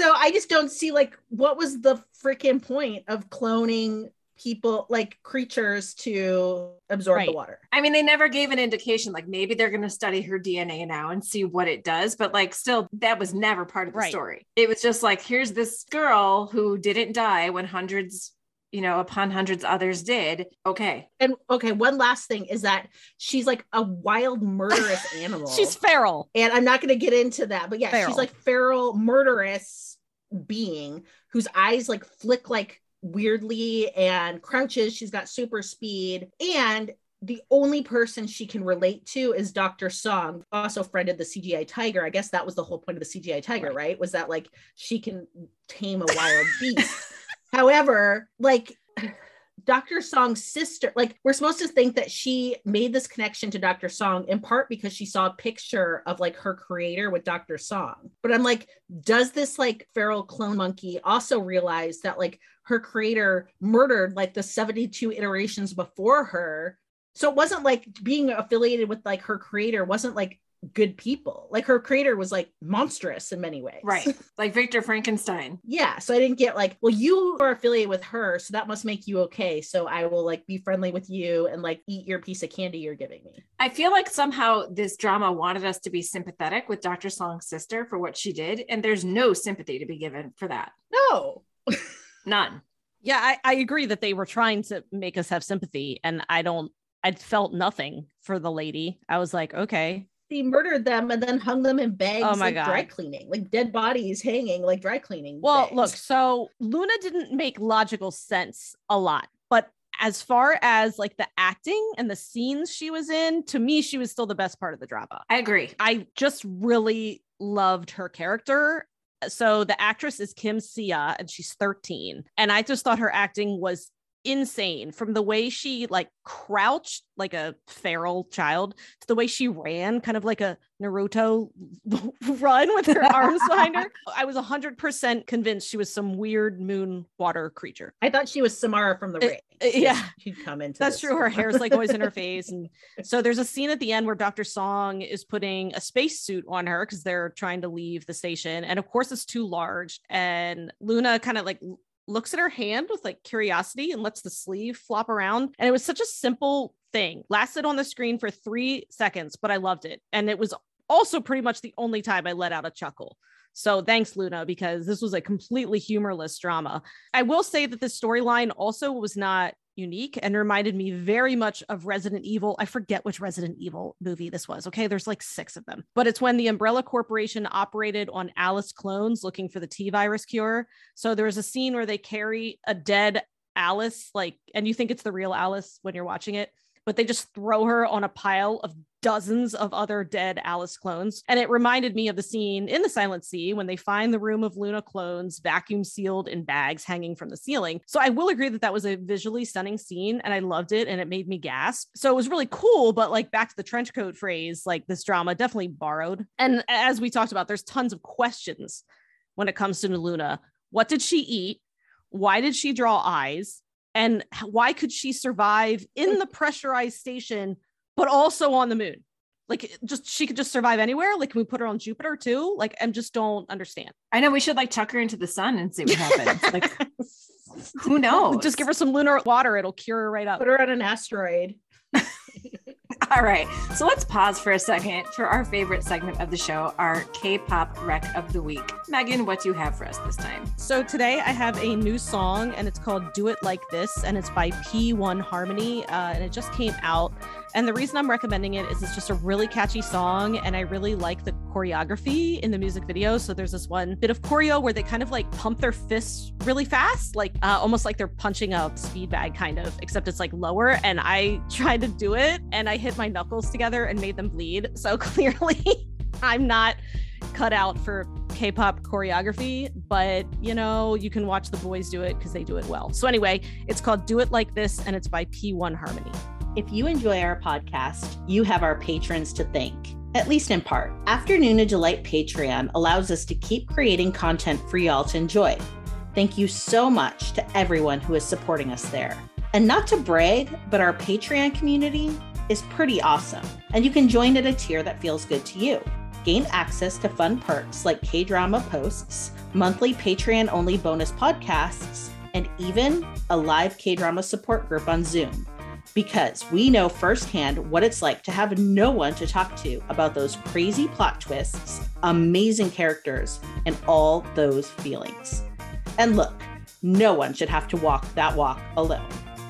So I just don't see like what was the freaking point of cloning people like creatures to absorb the water. I mean, they never gave an indication. Like maybe they're going to study her DNA now and see what it does, but like still, that was never part of the Right. story. It was just like, here's this girl who didn't die when hundreds, you know, upon hundreds others did. Okay. And okay, one last thing is that she's like a wild murderous animal. She's feral. and I'm not going to get into that, but yeah, Feral. she's like feral, murderous being whose eyes like flick like weirdly and crouches. She's got super speed, and the only person she can relate to is Dr. Song, also friend of the CGI tiger. I guess that was the whole point of the CGI tiger, Right. right? Was that like she can tame a wild beast. However, like Dr. Song's sister, like we're supposed to think that she made this connection to Dr. Song in part because she saw a picture of like her creator with Dr. Song. But I'm like, does this like feral clone monkey also realize that like her creator murdered like the 72 iterations before her? So it wasn't like being affiliated with like her creator wasn't like good people. Like her creator was like monstrous in many ways. Right. Like Victor Frankenstein. Yeah. So I didn't get like, well, you are affiliated with her, so that must make you okay. So I will like be friendly with you and like eat your piece of candy you're giving me. I feel like somehow this drama wanted us to be sympathetic with Dr. Song's sister for what she did. And there's no sympathy to be given for that. No. None. Yeah, I, I agree that they were trying to make us have sympathy, and I don't. I felt nothing for the lady. I was like, okay, He murdered them and then hung them in bags Oh my like God. dry cleaning, like dead bodies hanging like dry cleaning. Well, bags. look, so Luna didn't make logical sense a lot, but as far as like the acting and the scenes she was in, to me, she was still the best part of the drama. I agree. I just really loved her character. So the actress is Kim Sia and she's 13. And I just thought her acting was insane from the way she like crouched like a feral child to the way she ran kind of like a Naruto run with her arms behind her. I was 100% convinced she was some weird moon water creature. I thought she was Samara from the Uh, Ring. uh, yeah. she'd come into. That's true. Her hair's like always in her face. And so there's a scene at the end where Dr. Song is putting a spacesuit on her because they're trying to leave the station. And of course, it's too large. And Luna kind of like looks at her hand with like curiosity and lets the sleeve flop around. And it was such a simple thing, lasted on the screen for three seconds, but I loved it. And it was also pretty much the only time I let out a chuckle. So thanks, Luna, because this was a completely humorless drama. I will say that the storyline also was not unique and reminded me very much of Resident Evil. I forget which Resident Evil movie this was. Okay, there's like six of them, but it's when the Umbrella Corporation operated on Alice clones looking for the T virus cure. So there was a scene where they carry a dead Alice, like, and you think it's the real Alice when you're watching it, but they just throw her on a pile of dozens of other dead Alice clones. And it reminded me of the scene in the Silent Sea when they find the room of Luna clones vacuum sealed in bags hanging from the ceiling. So I will agree that that was a visually stunning scene and I loved it and it made me gasp. So it was really cool, but like back to the trench coat phrase, like this drama definitely borrowed. And as we talked about, there's tons of questions when it comes to Luna. What did she eat? Why did she draw eyes? And why could she survive in the pressurized station, but also on the moon? Like, just she could just survive anywhere. Like, can we put her on Jupiter too? Like, I just don't understand. I know we should like chuck her into the sun and see what happens. like, who knows? just give her some lunar water; it'll cure her right up. Put her on an asteroid. All right. So let's pause for a second for our favorite segment of the show, our K pop rec of the week. Megan, what do you have for us this time? So today I have a new song and it's called Do It Like This and it's by P1 Harmony uh, and it just came out. And the reason I'm recommending it is it's just a really catchy song and I really like the choreography in the music video. So there's this one bit of choreo where they kind of like pump their fists really fast, like uh, almost like they're punching a speed bag kind of, except it's like lower. And I tried to do it and I hit my knuckles together and made them bleed. So clearly I'm not cut out for K-pop choreography, but you know, you can watch the boys do it because they do it well. So anyway, it's called Do It Like This and it's by P1 Harmony. If you enjoy our podcast, you have our patrons to thank, at least in part. Afternoona Delight Patreon allows us to keep creating content for y'all to enjoy. Thank you so much to everyone who is supporting us there. And not to brag, but our Patreon community is pretty awesome, and you can join at a tier that feels good to you. Gain access to fun perks like K drama posts, monthly Patreon only bonus podcasts, and even a live K drama support group on Zoom because we know firsthand what it's like to have no one to talk to about those crazy plot twists, amazing characters, and all those feelings. And look, no one should have to walk that walk alone.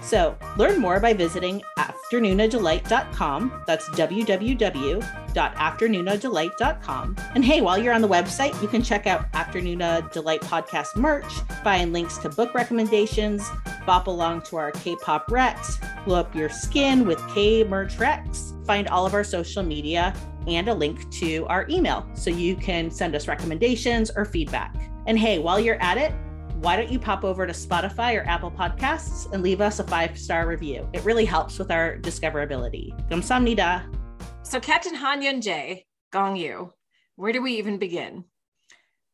So learn more by visiting afternoonadelight.com. That's www.afternoonadelight.com. And hey, while you're on the website, you can check out Afternoona Delight podcast merch, find links to book recommendations, bop along to our K-pop Rex, glow up your skin with K merch Rex, find all of our social media and a link to our email so you can send us recommendations or feedback. And hey, while you're at it, why don't you pop over to Spotify or Apple Podcasts and leave us a five star review? It really helps with our discoverability. Gamsamnida. So, Captain Han Yun Jae, Gong Yu, where do we even begin?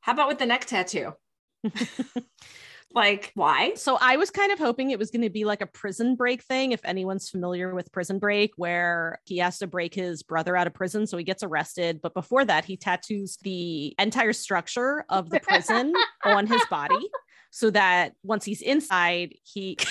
How about with the neck tattoo? like why so i was kind of hoping it was going to be like a prison break thing if anyone's familiar with prison break where he has to break his brother out of prison so he gets arrested but before that he tattoos the entire structure of the prison on his body so that once he's inside, he.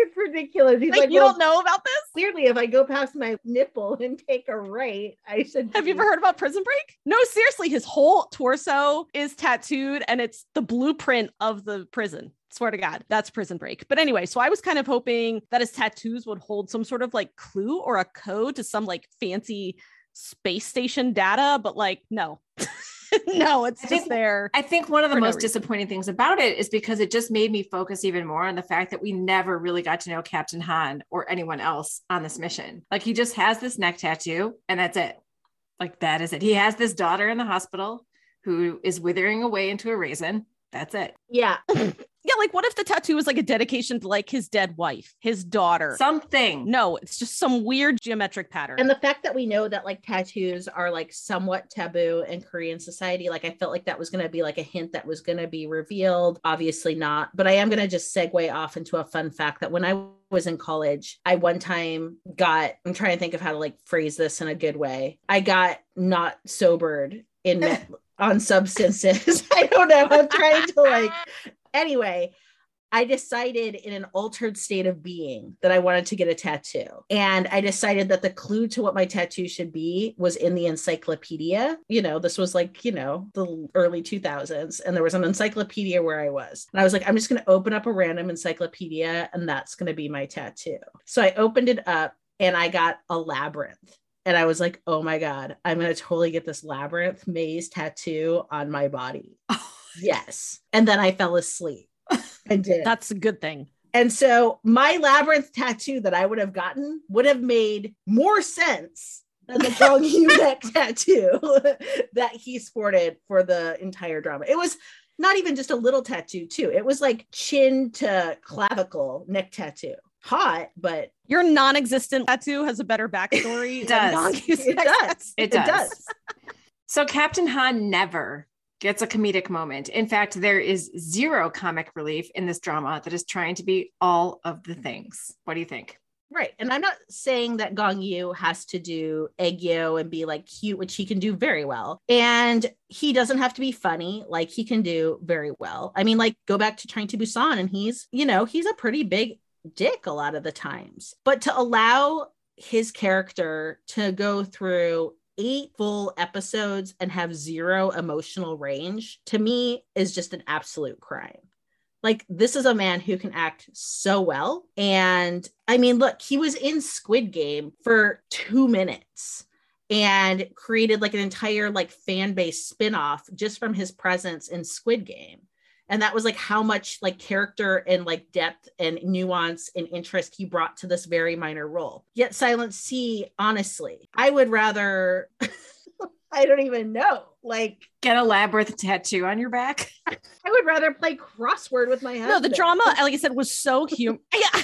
It's ridiculous. He's like, like, you well, don't know about this? clearly, if I go past my nipple and take a right, I should. Have you ever heard about Prison Break? No, seriously, his whole torso is tattooed and it's the blueprint of the prison. Swear to God, that's Prison Break. But anyway, so I was kind of hoping that his tattoos would hold some sort of like clue or a code to some like fancy space station data, but like, no. no, it's I just think- there. I think one of the For no most disappointing things about it is because it just made me focus even more on the fact that we never really got to know Captain Han or anyone else on this mission. Like he just has this neck tattoo and that's it. Like that is it. He has this daughter in the hospital who is withering away into a raisin. That's it. Yeah. Yeah, like what if the tattoo was like a dedication to like his dead wife, his daughter? Something. no, it's just some weird geometric pattern. And the fact that we know that like tattoos are like somewhat taboo in Korean society, like I felt like that was going to be like a hint that was going to be revealed. Obviously not. But I am going to just segue off into a fun fact that when I was in college, I one time got, I'm trying to think of how to like phrase this in a good way. I got not sobered in on substances. I don't know. I'm trying to like, anyway. I decided in an altered state of being that I wanted to get a tattoo. And I decided that the clue to what my tattoo should be was in the encyclopedia. You know, this was like, you know, the early 2000s. And there was an encyclopedia where I was. And I was like, I'm just going to open up a random encyclopedia and that's going to be my tattoo. So I opened it up and I got a labyrinth. And I was like, oh my God, I'm going to totally get this labyrinth maze tattoo on my body. yes. And then I fell asleep. I did. That's a good thing. And so my labyrinth tattoo that I would have gotten would have made more sense than the Gong Yu neck tattoo that he sported for the entire drama. It was not even just a little tattoo, too. It was like chin to clavicle neck tattoo. Hot, but Your non-existent tattoo has a better backstory. It than does. It does. It does. So Captain Han never gets a comedic moment. In fact, there is zero comic relief in this drama that is trying to be all of the things. What do you think? Right. And I'm not saying that Gong Yu has to do aegyo and be like cute, which he can do very well. And he doesn't have to be funny, like he can do very well. I mean, like go back to Train to Busan, and he's, you know, he's a pretty big dick a lot of the times. But to allow his character to go through eight full episodes and have zero emotional range to me is just an absolute crime. Like this is a man who can act so well. And i mean look he was in squid game for two minutes and created like an entire like fan base spin-off just from his presence in squid game and that was like how much like character and like depth and nuance and interest he brought to this very minor role yet Silent Sea honestly i would rather i don't even know like Get a labyrinth tattoo on your back? I would rather play crossword with my husband. No, the drama, like I said, was so hum. yeah.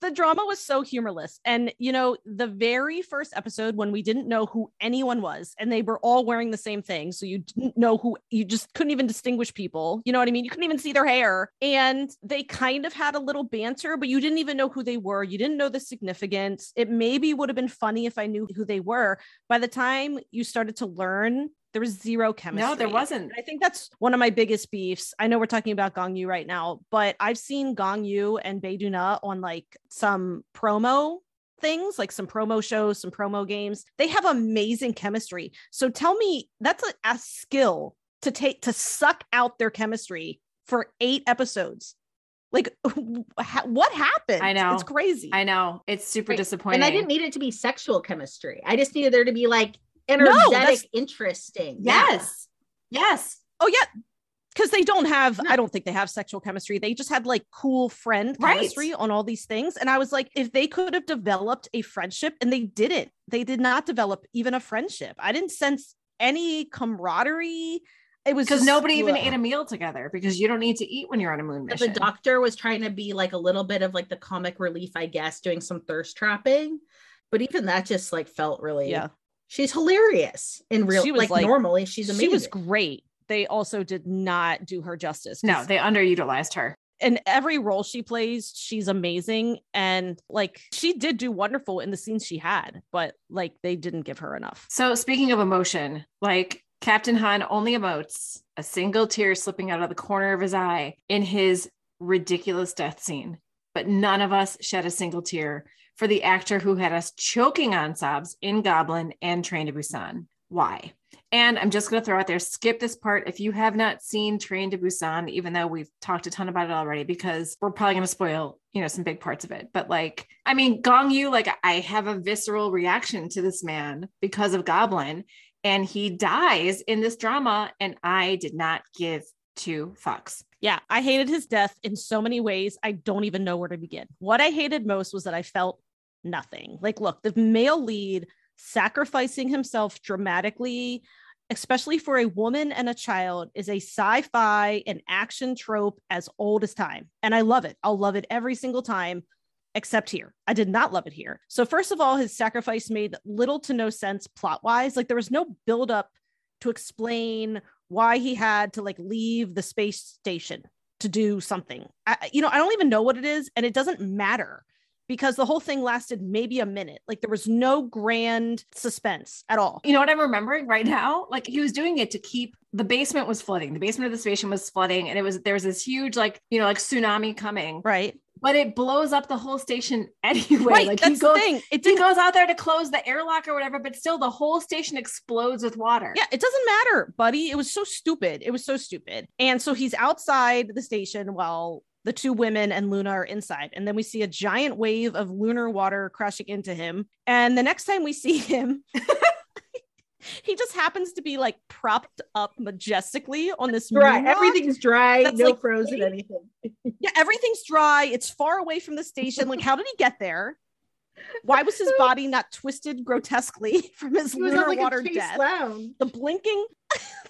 The drama was so humorless. And, you know, the very first episode when we didn't know who anyone was and they were all wearing the same thing. So you didn't know who, you just couldn't even distinguish people. You know what I mean? You couldn't even see their hair. And they kind of had a little banter, but you didn't even know who they were. You didn't know the significance. It maybe would have been funny if I knew who they were. By the time you started to learn, there was zero chemistry. No, there wasn't. And I think that's one of my biggest beefs. I know we're talking about Gong Yu right now, but I've seen Gong Yu and Bae Duna on like some promo things, like some promo shows, some promo games. They have amazing chemistry. So tell me, that's a, a skill to take to suck out their chemistry for eight episodes. Like, what happened? I know. it's crazy. I know. It's super Right. disappointing. And I didn't need it to be sexual chemistry. I just needed there to be like that's- energetic, interesting. Yeah. Yes. Yes. oh yeah, because they don't have. I don't think they have sexual chemistry. They just had like cool friend Right. chemistry on all these things. And I was like, if they could have developed a friendship, and they didn't. They did not develop even a friendship. I didn't sense any camaraderie. It was Because nobody even Ugh. ate a meal together because you don't need to eat when you're on a moon mission. the doctor was trying to be like a little bit of like the comic relief, I guess, doing some thirst trapping. But even that just like felt really Yeah, She's hilarious in real She was, like, like- normally. She's amazing. she was great. They also did not do her justice. no, they underutilized her. in every role she plays, she's amazing. And like she did do wonderful in the scenes she had, but like they didn't give her enough. So speaking of emotion, like Captain Han only emotes a single tear slipping out of the corner of his eye in his ridiculous death scene. But none of us shed a single tear for the actor who had us choking on sobs in Goblin and Train to Busan. Why? And I'm just going to throw out there skip this part if you have not seen Train to Busan, even though we've talked a ton about it already, because we're probably going to spoil, you know, some big parts of it. But like, I mean, Gong Yu, like, I have a visceral reaction to this man because of Goblin, and he dies in this drama, and I did not give two Fox. Yeah, I hated his death in so many ways. I don't even know where to begin. What I hated most was that I felt nothing. Like, look, the male lead sacrificing himself dramatically, especially for a woman and a child, is a sci fi and action trope as old as time. And I love it. I'll love it every single time, except here. I did not love it here. So, first of all, his sacrifice made little to no sense plot wise. Like, there was no buildup to explain why he had to like leave the space station to do something. I, you know, I don't even know what it is, and it doesn't matter because the whole thing lasted maybe a minute. Like there was no grand suspense at all. You know what I'm remembering right now? Like he was doing it to keep the basement was flooding. The basement of the station was flooding and it was there was this huge like, you know, like tsunami coming. Right. But it blows up the whole station anyway. Right, like that's goes, the thing. It he goes out there to close the airlock or whatever, but still the whole station explodes with water. Yeah, it doesn't matter, buddy. It was so stupid. It was so stupid. And so he's outside the station while the two women and Luna are inside. And then we see a giant wave of lunar water crashing into him. And the next time we see him, he just happens to be like propped up majestically on this Dry. Everything's dry. That's no like- frozen anything. Yeah, everything's dry. It's far away from the station. Like, how did he get there? Why was his body not twisted grotesquely from his lunar like water death? lounge. The blinking,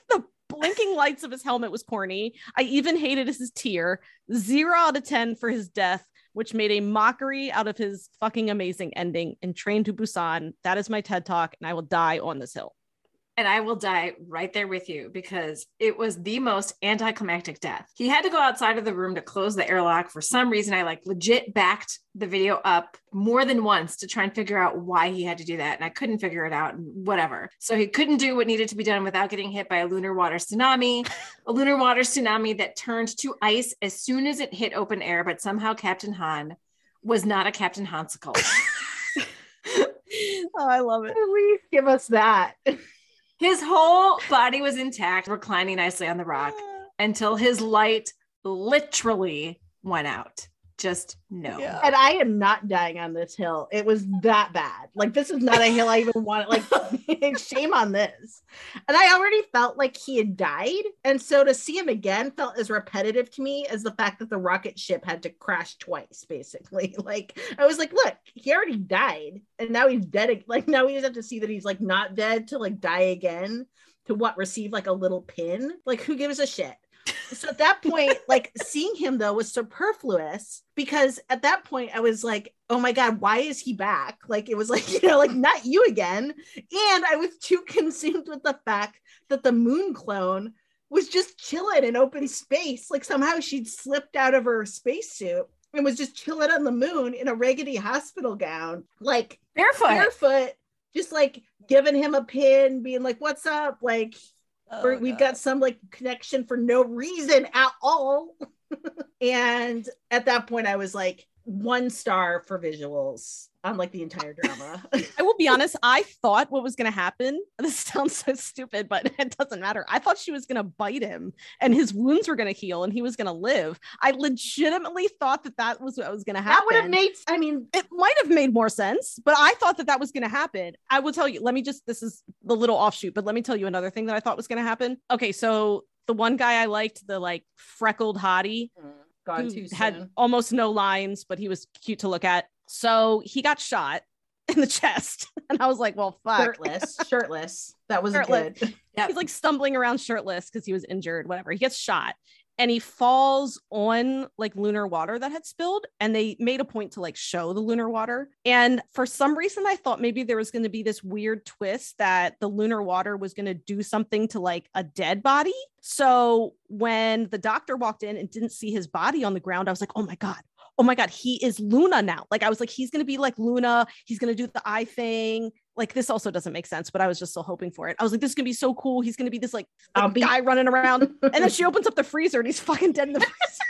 the blinking lights of his helmet was corny. I even hated his tear. Zero out of 10 for his death, which made a mockery out of his fucking amazing ending in Train to Busan. That is my TED talk, and I will die on this hill. And I will die right there with you because it was the most anticlimactic death. He had to go outside of the room to close the airlock. For some reason, I like legit backed the video up more than once to try and figure out why he had to do that. And I couldn't figure it out and whatever. So he couldn't do what needed to be done without getting hit by a lunar water tsunami, a lunar water tsunami that turned to ice as soon as it hit open air. But somehow Captain Han was not a Captain Hansicle. Oh, I love it. At least give us that. His whole body was intact, reclining nicely on the rock until his light literally went out. Just no. Yeah. And I am not dying on this hill. It was that bad. Like this is not a hill I even want. Like shame on this. And I already felt like he had died, and so to see him again felt as repetitive to me as the fact that the rocket ship had to crash twice. Basically, like I was like, look, he already died, and now he's dead. Like now we just have to see that he's like not dead to like die again. To what receive like a little pin? Like who gives a shit? So at that point like seeing him though was superfluous because at that point i was like oh my god why is he back? Like it was like you know like not you again. And i was too consumed with the fact that the moon clone was just chilling in open space. Like somehow she'd slipped out of her spacesuit and was just chilling on the moon in a raggedy hospital gown like Barefoot. barefoot just like giving him a pin being like what's up? Like Oh, we've got some like connection for no reason at all. and at that point, I was like, one star for visuals on like the entire drama. I will be honest. I thought what was going to happen. This sounds so stupid, but it doesn't matter. I thought she was going to bite him and his wounds were going to heal and he was going to live. I legitimately thought that that was what was going to happen. that would have made, I mean, it might have made more sense, but I thought that that was going to happen. I will tell you, let me just, this is the little offshoot, but let me tell you another thing that I thought was going to happen. Okay. So the one guy I liked, the like freckled hottie, mm. Gone too soon. had almost no lines, but he was cute to look at. So he got shot in the chest. And I was like, well, fuck. shirtless, shirtless. That was Shirtless. good. Yep. He's like stumbling around shirtless because he was injured, whatever. He gets shot and he falls on like lunar water that had spilled. And they made a point to like show the lunar water. And for some reason, I thought maybe there was going to be this weird twist that the lunar water was going to do something to like a dead body. So when the doctor walked in and didn't see his body on the ground, I was like, oh my God. Oh my God, he is Luna now. Like, I was like, he's going to be like Luna. He's going to do the eye thing. Like, this also doesn't make sense, but I was just still hoping for it. I was like, this is going to be so cool. He's going to be this like I'll be- guy running around. And then she opens up the freezer and he's fucking dead in the freezer.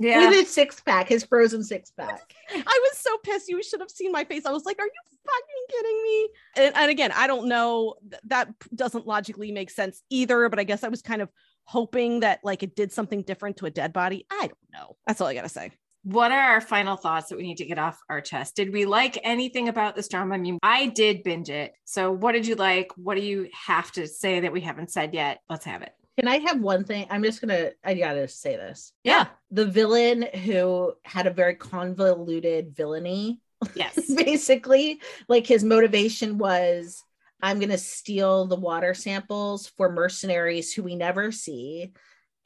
Yeah. with his six pack, his frozen six pack. I was so pissed. You should have seen my face. I was like, "Are you fucking kidding me?" And, and again, I don't know. That doesn't logically make sense either. But I guess I was kind of hoping that like it did something different to a dead body. I don't know. That's all I gotta say. What are our final thoughts that we need to get off our chest? Did we like anything about this drama? I mean, I did binge it. So, what did you like? What do you have to say that we haven't said yet? Let's have it. Can I have one thing? I'm just gonna I gotta say this. Yeah. The villain who had a very convoluted villainy, Yes. basically, like his motivation was I'm gonna steal the water samples for mercenaries who we never see,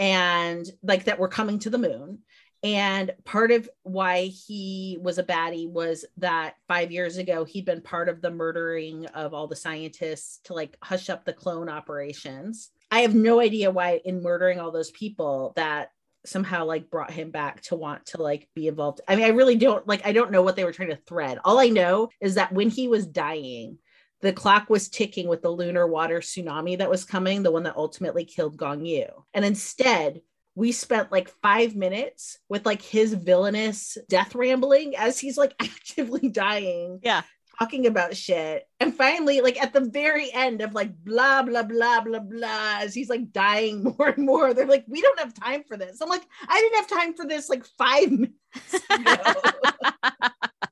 and like that were coming to the moon. And part of why he was a baddie was that five years ago he'd been part of the murdering of all the scientists to like hush up the clone operations. I have no idea why in murdering all those people that somehow like brought him back to want to like be involved. I mean, I really don't like I don't know what they were trying to thread. All I know is that when he was dying, the clock was ticking with the lunar water tsunami that was coming, the one that ultimately killed Gong Yu. And instead, we spent like five minutes with like his villainous death rambling as he's like actively dying. Yeah. Talking about shit. And finally, like at the very end of like blah, blah, blah, blah, blah, as he's like dying more and more, they're like, we don't have time for this. I'm like, I didn't have time for this like five minutes ago.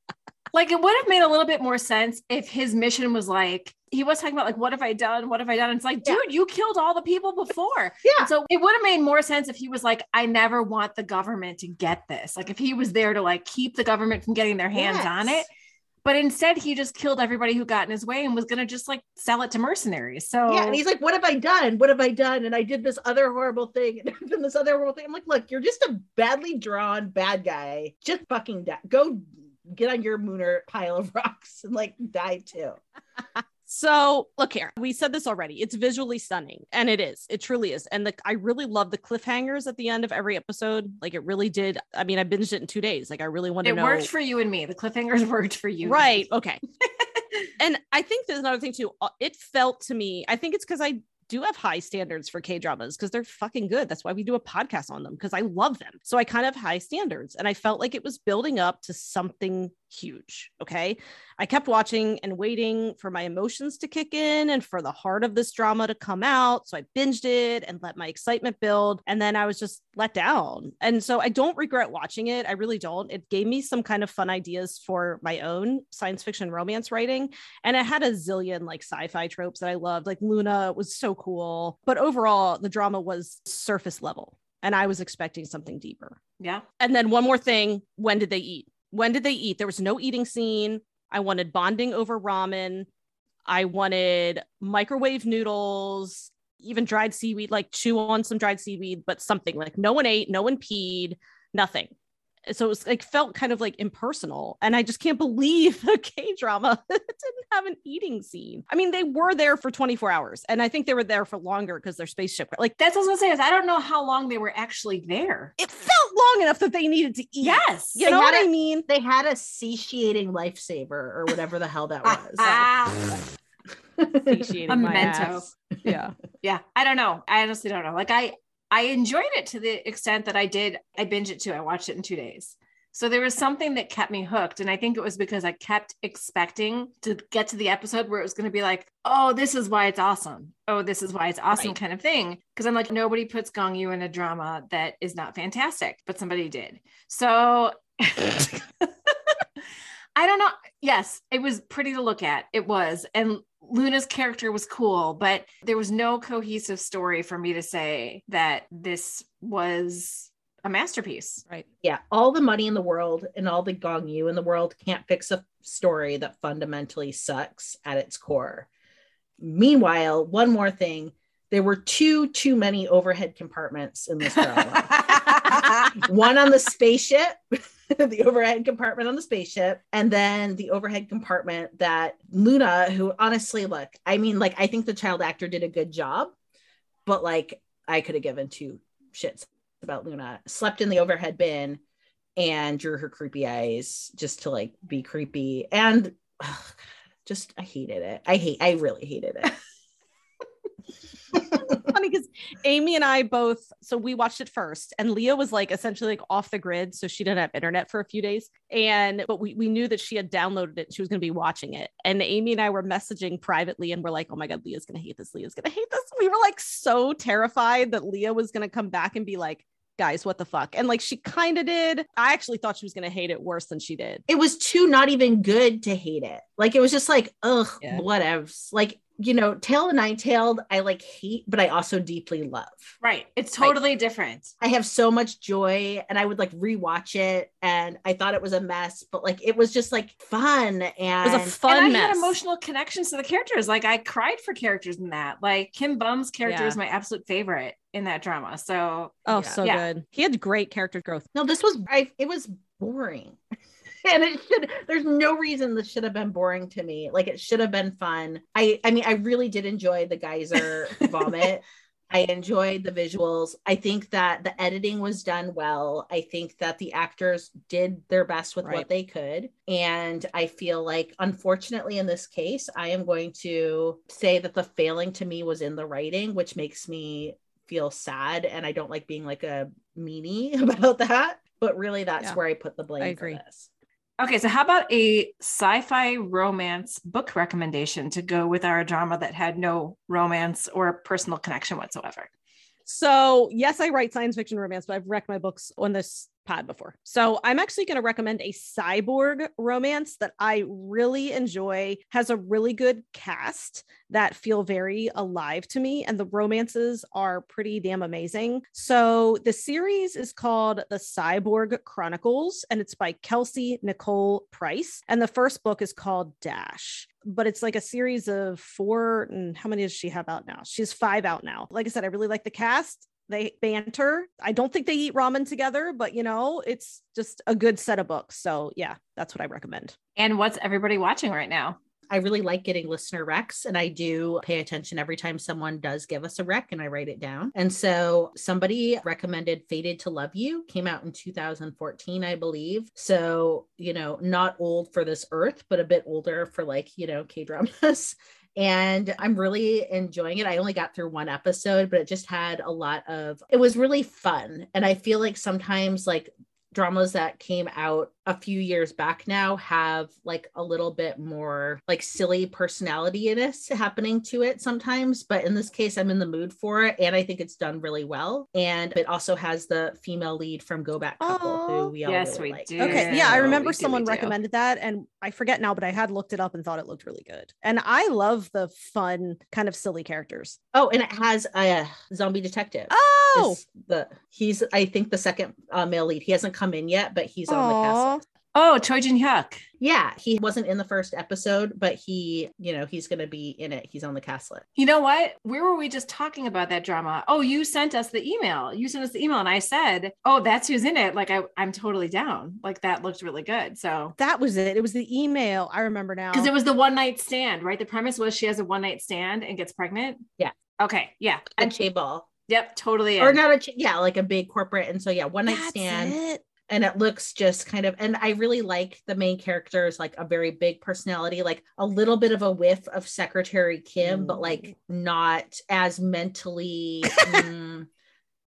like, it would have made a little bit more sense if his mission was like, he was talking about, like, what have I done? What have I done? And it's like, Yeah. dude, you killed all the people before. yeah. And so it would have made more sense if he was like, I never want the government to get this. Like, if he was there to like keep the government from getting their hands on it. But instead, he just killed everybody who got in his way and was going to just like sell it to mercenaries. So, Yeah, and he's like, "What have I done? What have I done?" And I did this other horrible thing, and I've this other horrible thing. I'm like, "Look, you're just a badly drawn bad guy. Just fucking die. Go get on your mooner pile of rocks and like die too." So look here, we said this already. It's visually stunning, and it is. It truly is. And the I really love the cliffhangers at the end of every episode. Like it really did. I mean, I binged it in two days. Like I really want to it know. worked for you and me. The cliffhangers worked for you. right. me. Okay. and I think there's another thing too. Uh, It felt to me. I think it's because I do have high standards for K dramas because they're fucking good. That's why we do a podcast on them because I love them. So I kind of high standards, and I felt like it was building up to something huge. Okay. I kept watching and waiting for my emotions to kick in and for the heart of this drama to come out. So I binged it and let my excitement build. And then I was just let down. And so I don't regret watching it. I really don't. It gave me some kind of fun ideas for my own science fiction romance writing. And it had a zillion like sci fi tropes that I loved. Like Luna was so cool. But overall, the drama was surface level. And I was expecting something deeper. Yeah. And then one more thing when did they eat? When did they eat? There was no eating scene. I wanted bonding over ramen. I wanted microwave noodles, even dried seaweed, like chew on some dried seaweed, but something like no one ate, no one peed, nothing. So it was like felt kind of like impersonal. And I just can't believe a K drama didn't have an eating scene. I mean, they were there for 24 hours, and I think they were there for longer because their spaceship, like, That's what I was gonna say. Is I don't know how long they were actually there. it felt long enough that they needed to eat. Yes. You know what I a- mean? They had a satiating lifesaver or whatever the hell that was. Ah. Satiating A my memento. ass. Yeah. yeah. I don't know. I honestly don't know. Like I I enjoyed it to the extent that I did. I binged it too. I watched it in two days. So there was something that kept me hooked. And I think it was because I kept expecting to get to the episode where it was going to be like, oh, this is why it's awesome. Oh, this is why it's awesome Right. kind of thing. Because I'm like, nobody puts Gong Yu in a drama that is not fantastic, but somebody did. So I don't know. Yes, it was pretty to look at. It was. And Luna's character was cool, but there was no cohesive story for me to say that this was a masterpiece. Right. yeah, all the money in the world and all the gong yu in the world can't fix a story that fundamentally sucks at its core. Meanwhile, one more thing, there were two too many overhead compartments in this drama. one on the spaceship, the overhead compartment on the spaceship, and then the overhead compartment that Luna, who honestly, look, I mean, like, I think the child actor did a good job, but like, I could have given two shits about Luna, slept in the overhead bin and drew her creepy eyes just to like be creepy. And ugh, just, I hated it. I hate, I really hated it. funny because Amy and I both, so we watched it first, and Leah was like essentially like off the grid. So she didn't have internet for a few days. And, but we, we knew that she had downloaded it. She was going to be watching it. And Amy and I were messaging privately and we're like, oh my God, Leah's going to hate this. Leah's going to hate this. We were like so terrified that Leah was going to come back and be like, guys, what the fuck? And like she kind of did. I actually thought she was going to hate it worse than she did. It was too not even good to hate it. Like it was just like, ugh, Yeah. whatevs. Like, you know, Tail and Nine Tailed, I like hate, but I also deeply love. Right. It's totally different. I have so much joy and I would like rewatch it and I thought it was a mess, but like it was just like fun and It was a fun and I mess. had emotional connections to the characters. Like I cried for characters in that. Like Kim Bum's character Yeah. is my absolute favorite in that drama. So Oh, Yeah. so Yeah. good. He had great character growth. no, this was I it was boring. and it should there's no reason this should have been boring to me. Like it should have been fun. I I mean I really did enjoy the geyser vomit. I enjoyed the visuals. I think that the editing was done well. I think that the actors did their best with Right. what they could. And I feel like, unfortunately, in this case, I am going to say that the failing to me was in the writing, which makes me feel sad. And I don't like being like a meanie about that. But really, that's Yeah. where I put the blame for this. Okay, so how about a sci-fi romance book recommendation to go with our drama that had no romance or personal connection whatsoever? So, yes, I write science fiction romance, but I've wrecked my books on this pod before. So, I'm actually going to recommend a cyborg romance that I really enjoy, has a really good cast that feel very alive to me, and the romances are pretty damn amazing. So, the series is called The Cyborg Chronicles, and it's by Kelsey Nicole Price. And the first book is called Dash but it's like a series of four and how many does she have out now she's five out now like i said i really like the cast they banter i don't think they eat ramen together but you know it's just a good set of books so yeah that's what i recommend And what's everybody watching right now? I really like getting listener recs, and I do pay attention every time someone does give us a rec, and I write it down. And so somebody recommended Fated to Love You, came out in 2014, I believe. So, you know, not old for this earth, but a bit older for like, you know, K dramas. And I'm really enjoying it. I only got through one episode, but it just had a lot of, it was really fun. And I feel like sometimes, like, dramas that came out a few years back now have like a little bit more like silly personality in us happening to it sometimes but in this case i'm in the mood for it and i think it's done really well and it also has the female lead from go back couple Aw. who we all Yes, really we like. do. okay yeah, Yeah, i remember do, someone recommended that and i forget now but i had looked it up and thought it looked really good and i love the fun kind of silly characters oh and it has a zombie detective oh is the he's i think the second uh, male lead he hasn't come in yet but he's on the cast Aw. list. Oh, Choi Jin Hyuk. yeah he wasn't in the first episode but he you know he's going to be in it he's on the cast list You know what? Where were we just talking about that drama? Oh, you sent us the email. You sent us the email, and I said, "Oh, that's who's in it." Like I, I'm totally down. Like that looked really good. So that was it it was the email i remember now because it was the one night stand, right? The premise was she has a one night stand and gets pregnant. Yeah. Okay. Yeah. a And, table yep. Totally. or in. not a ch- yeah like a big corporate and so yeah one night That's stand it. And it looks just kind of and i really like the main characters like a very big personality like a little bit of a whiff of secretary kim but like not as mentally mm,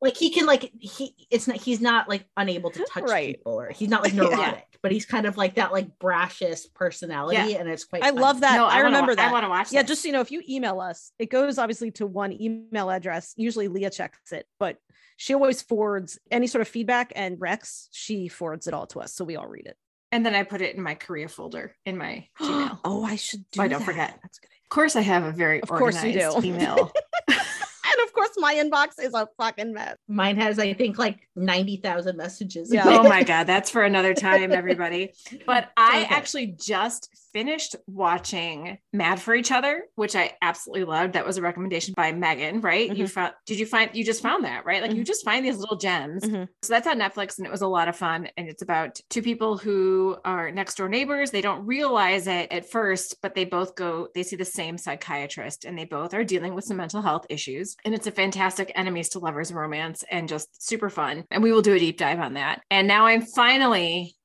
like he can like he it's not he's not like unable to touch Right. people or he's not like Yeah. neurotic but he's kind of like that like brashiest personality and it's quite I fun. love that. No, I, wanna remember wa- that. I want to watch. yeah, this. just so you know, if you email us, it goes obviously to one email address. Usually Leah checks it, but she always forwards any sort of feedback and Rex, she forwards it all to us. So we all read it. and then I put it in my career folder in my Gmail. oh, I should do I don't forget. That's good. Of course, I have a very Of organized email. idea. And of course, my inbox is a fucking mess. mine has i think like 90,000 messages Yeah. oh my god, that's for another time, everybody. But I Okay. actually just finished watching Mad for Each Other, which I absolutely loved. That was a recommendation by Megan, right? You Mhm. found did you find you just found that, right? Like you Mhm. just find these little gems. Mhm. So that's on Netflix and it was a lot of fun. And it's about two people who are next door neighbors. They don't realize it at first, but they both go, they see the same psychiatrist and they both are dealing with some mental health issues. And it's a fantastic enemies to lovers romance and just super fun. And we will do a deep dive on that. And now I'm finally,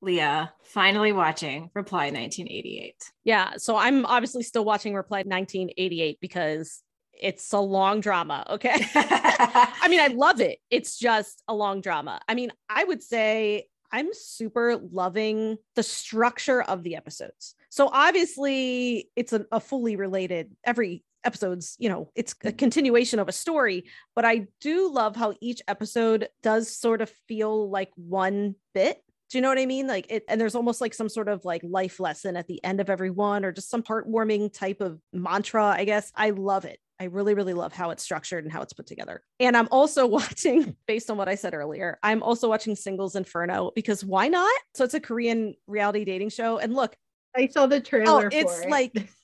Leah, finally watching Reply 1988. Yeah. So I'm obviously still watching Reply 1988 because it's a long drama. Okay. I mean, I love it. It's just a long drama. I mean, I would say I'm super loving the structure of the episodes. So obviously, it's a, a fully related, every episodes you know it's a mm-hmm. continuation of a story but i do love how each episode does sort of feel like one bit do you know what I mean? Like it, and there's almost like some sort of like life lesson at the end of every one, or just some heartwarming type of mantra, I guess. I love it. I really, really love how it's structured and how it's put together. And I'm also watching, based on what I said earlier, I'm also watching Singles Inferno because why not? So it's a Korean reality dating show. And look, I saw the oh, trailer. Oh, it's it. like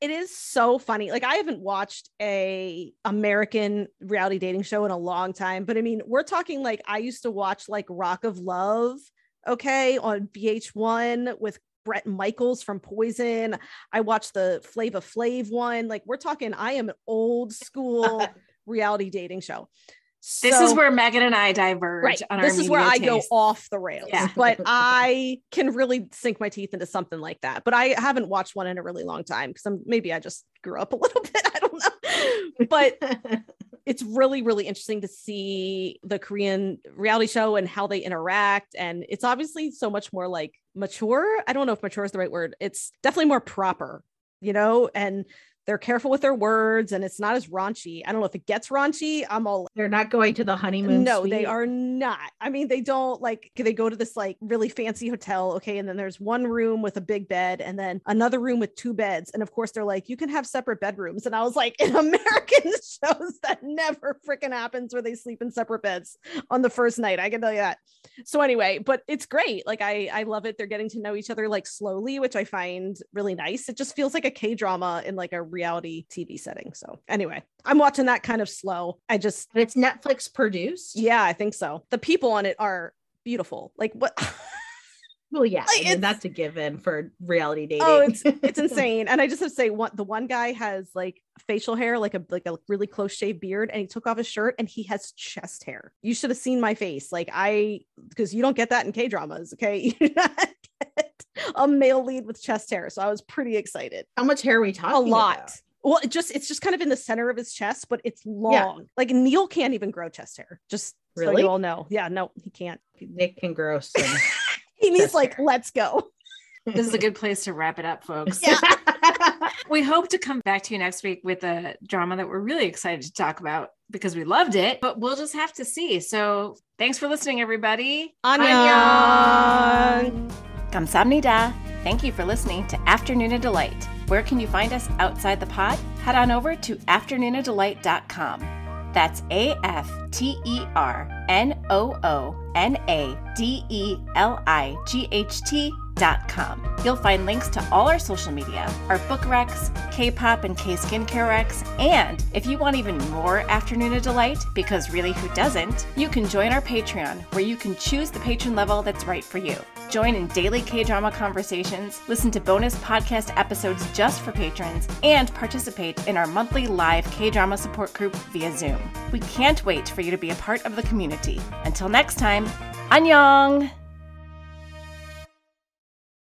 it is so funny. Like I haven't watched a American reality dating show in a long time, but I mean, we're talking like I used to watch like Rock of Love, okay, on VH1 with Bret Michaels from Poison. I watched the Flava Flav one. Like we're talking, I am an old school reality dating show. So, this is where Megan and I diverge. Right. this is where taste. I go off the rails. Yeah. But I can really sink my teeth into something like that. But I haven't watched one in a really long time because I'm maybe I just grew up a little bit. I don't know. But it's really, really interesting to see the Korean reality show and how they interact. And it's obviously so much more like mature. I don't know if mature is the right word. It's definitely more proper, you know, and they're careful with their words and it's not as raunchy. I don't know if it gets raunchy. I'm all they're not going to the honeymoon. No, suite. they are not. I mean, they don't like they go to this like really fancy hotel, okay, and then there's one room with a big bed and then another room with two beds. And of course, they're like, you can have separate bedrooms. And I was like, in American shows, that never freaking happens where they sleep in separate beds on the first night. I can tell you that. So anyway, but it's great. Like I I love it. They're getting to know each other like slowly, which I find really nice. It just feels like a K drama in like a reality TV setting. So anyway, I'm watching that kind of slow. I just it's Netflix produced. Yeah, I think so. The people on it are beautiful. Like what Well, yeah, like, I mean, that's a given for reality dating. Oh, it's it's insane. And I just have to say, one the one guy has like facial hair, like a like a really close shaved beard, and he took off his shirt and he has chest hair. You should have seen my face. Like I, because you don't get that in K dramas. Okay, a male lead with chest hair. So I was pretty excited. How much hair are we talking? A lot. About? Well, it just it's just kind of in the center of his chest, but it's long. Yeah. Like Neil can't even grow chest hair. Just really? so you all know. Yeah, no, he can't. Nick can grow some. he needs like, let's go. This is a good place to wrap it up, folks. Yeah. we hope to come back to you next week with a drama that we're really excited to talk about because we loved it, but we'll just have to see. So thanks for listening, everybody. Annyeong. Kamsamnida. Thank you for listening to Afternoona Delight. Where can you find us outside the pod? Head on over to afternoonadelight.com. That's A F T E R N O O N A D E L I G H T. You'll find links to all our social media, our book recs, K-pop and K skincare recs, and if you want even more Afternoona Delight, because really who doesn't, you can join our Patreon, where you can choose the patron level that's right for you. Join in daily K drama conversations, listen to bonus podcast episodes just for patrons, and participate in our monthly live K drama support group via Zoom. We can't wait for you to be a part of the community. Until next time, annyeong!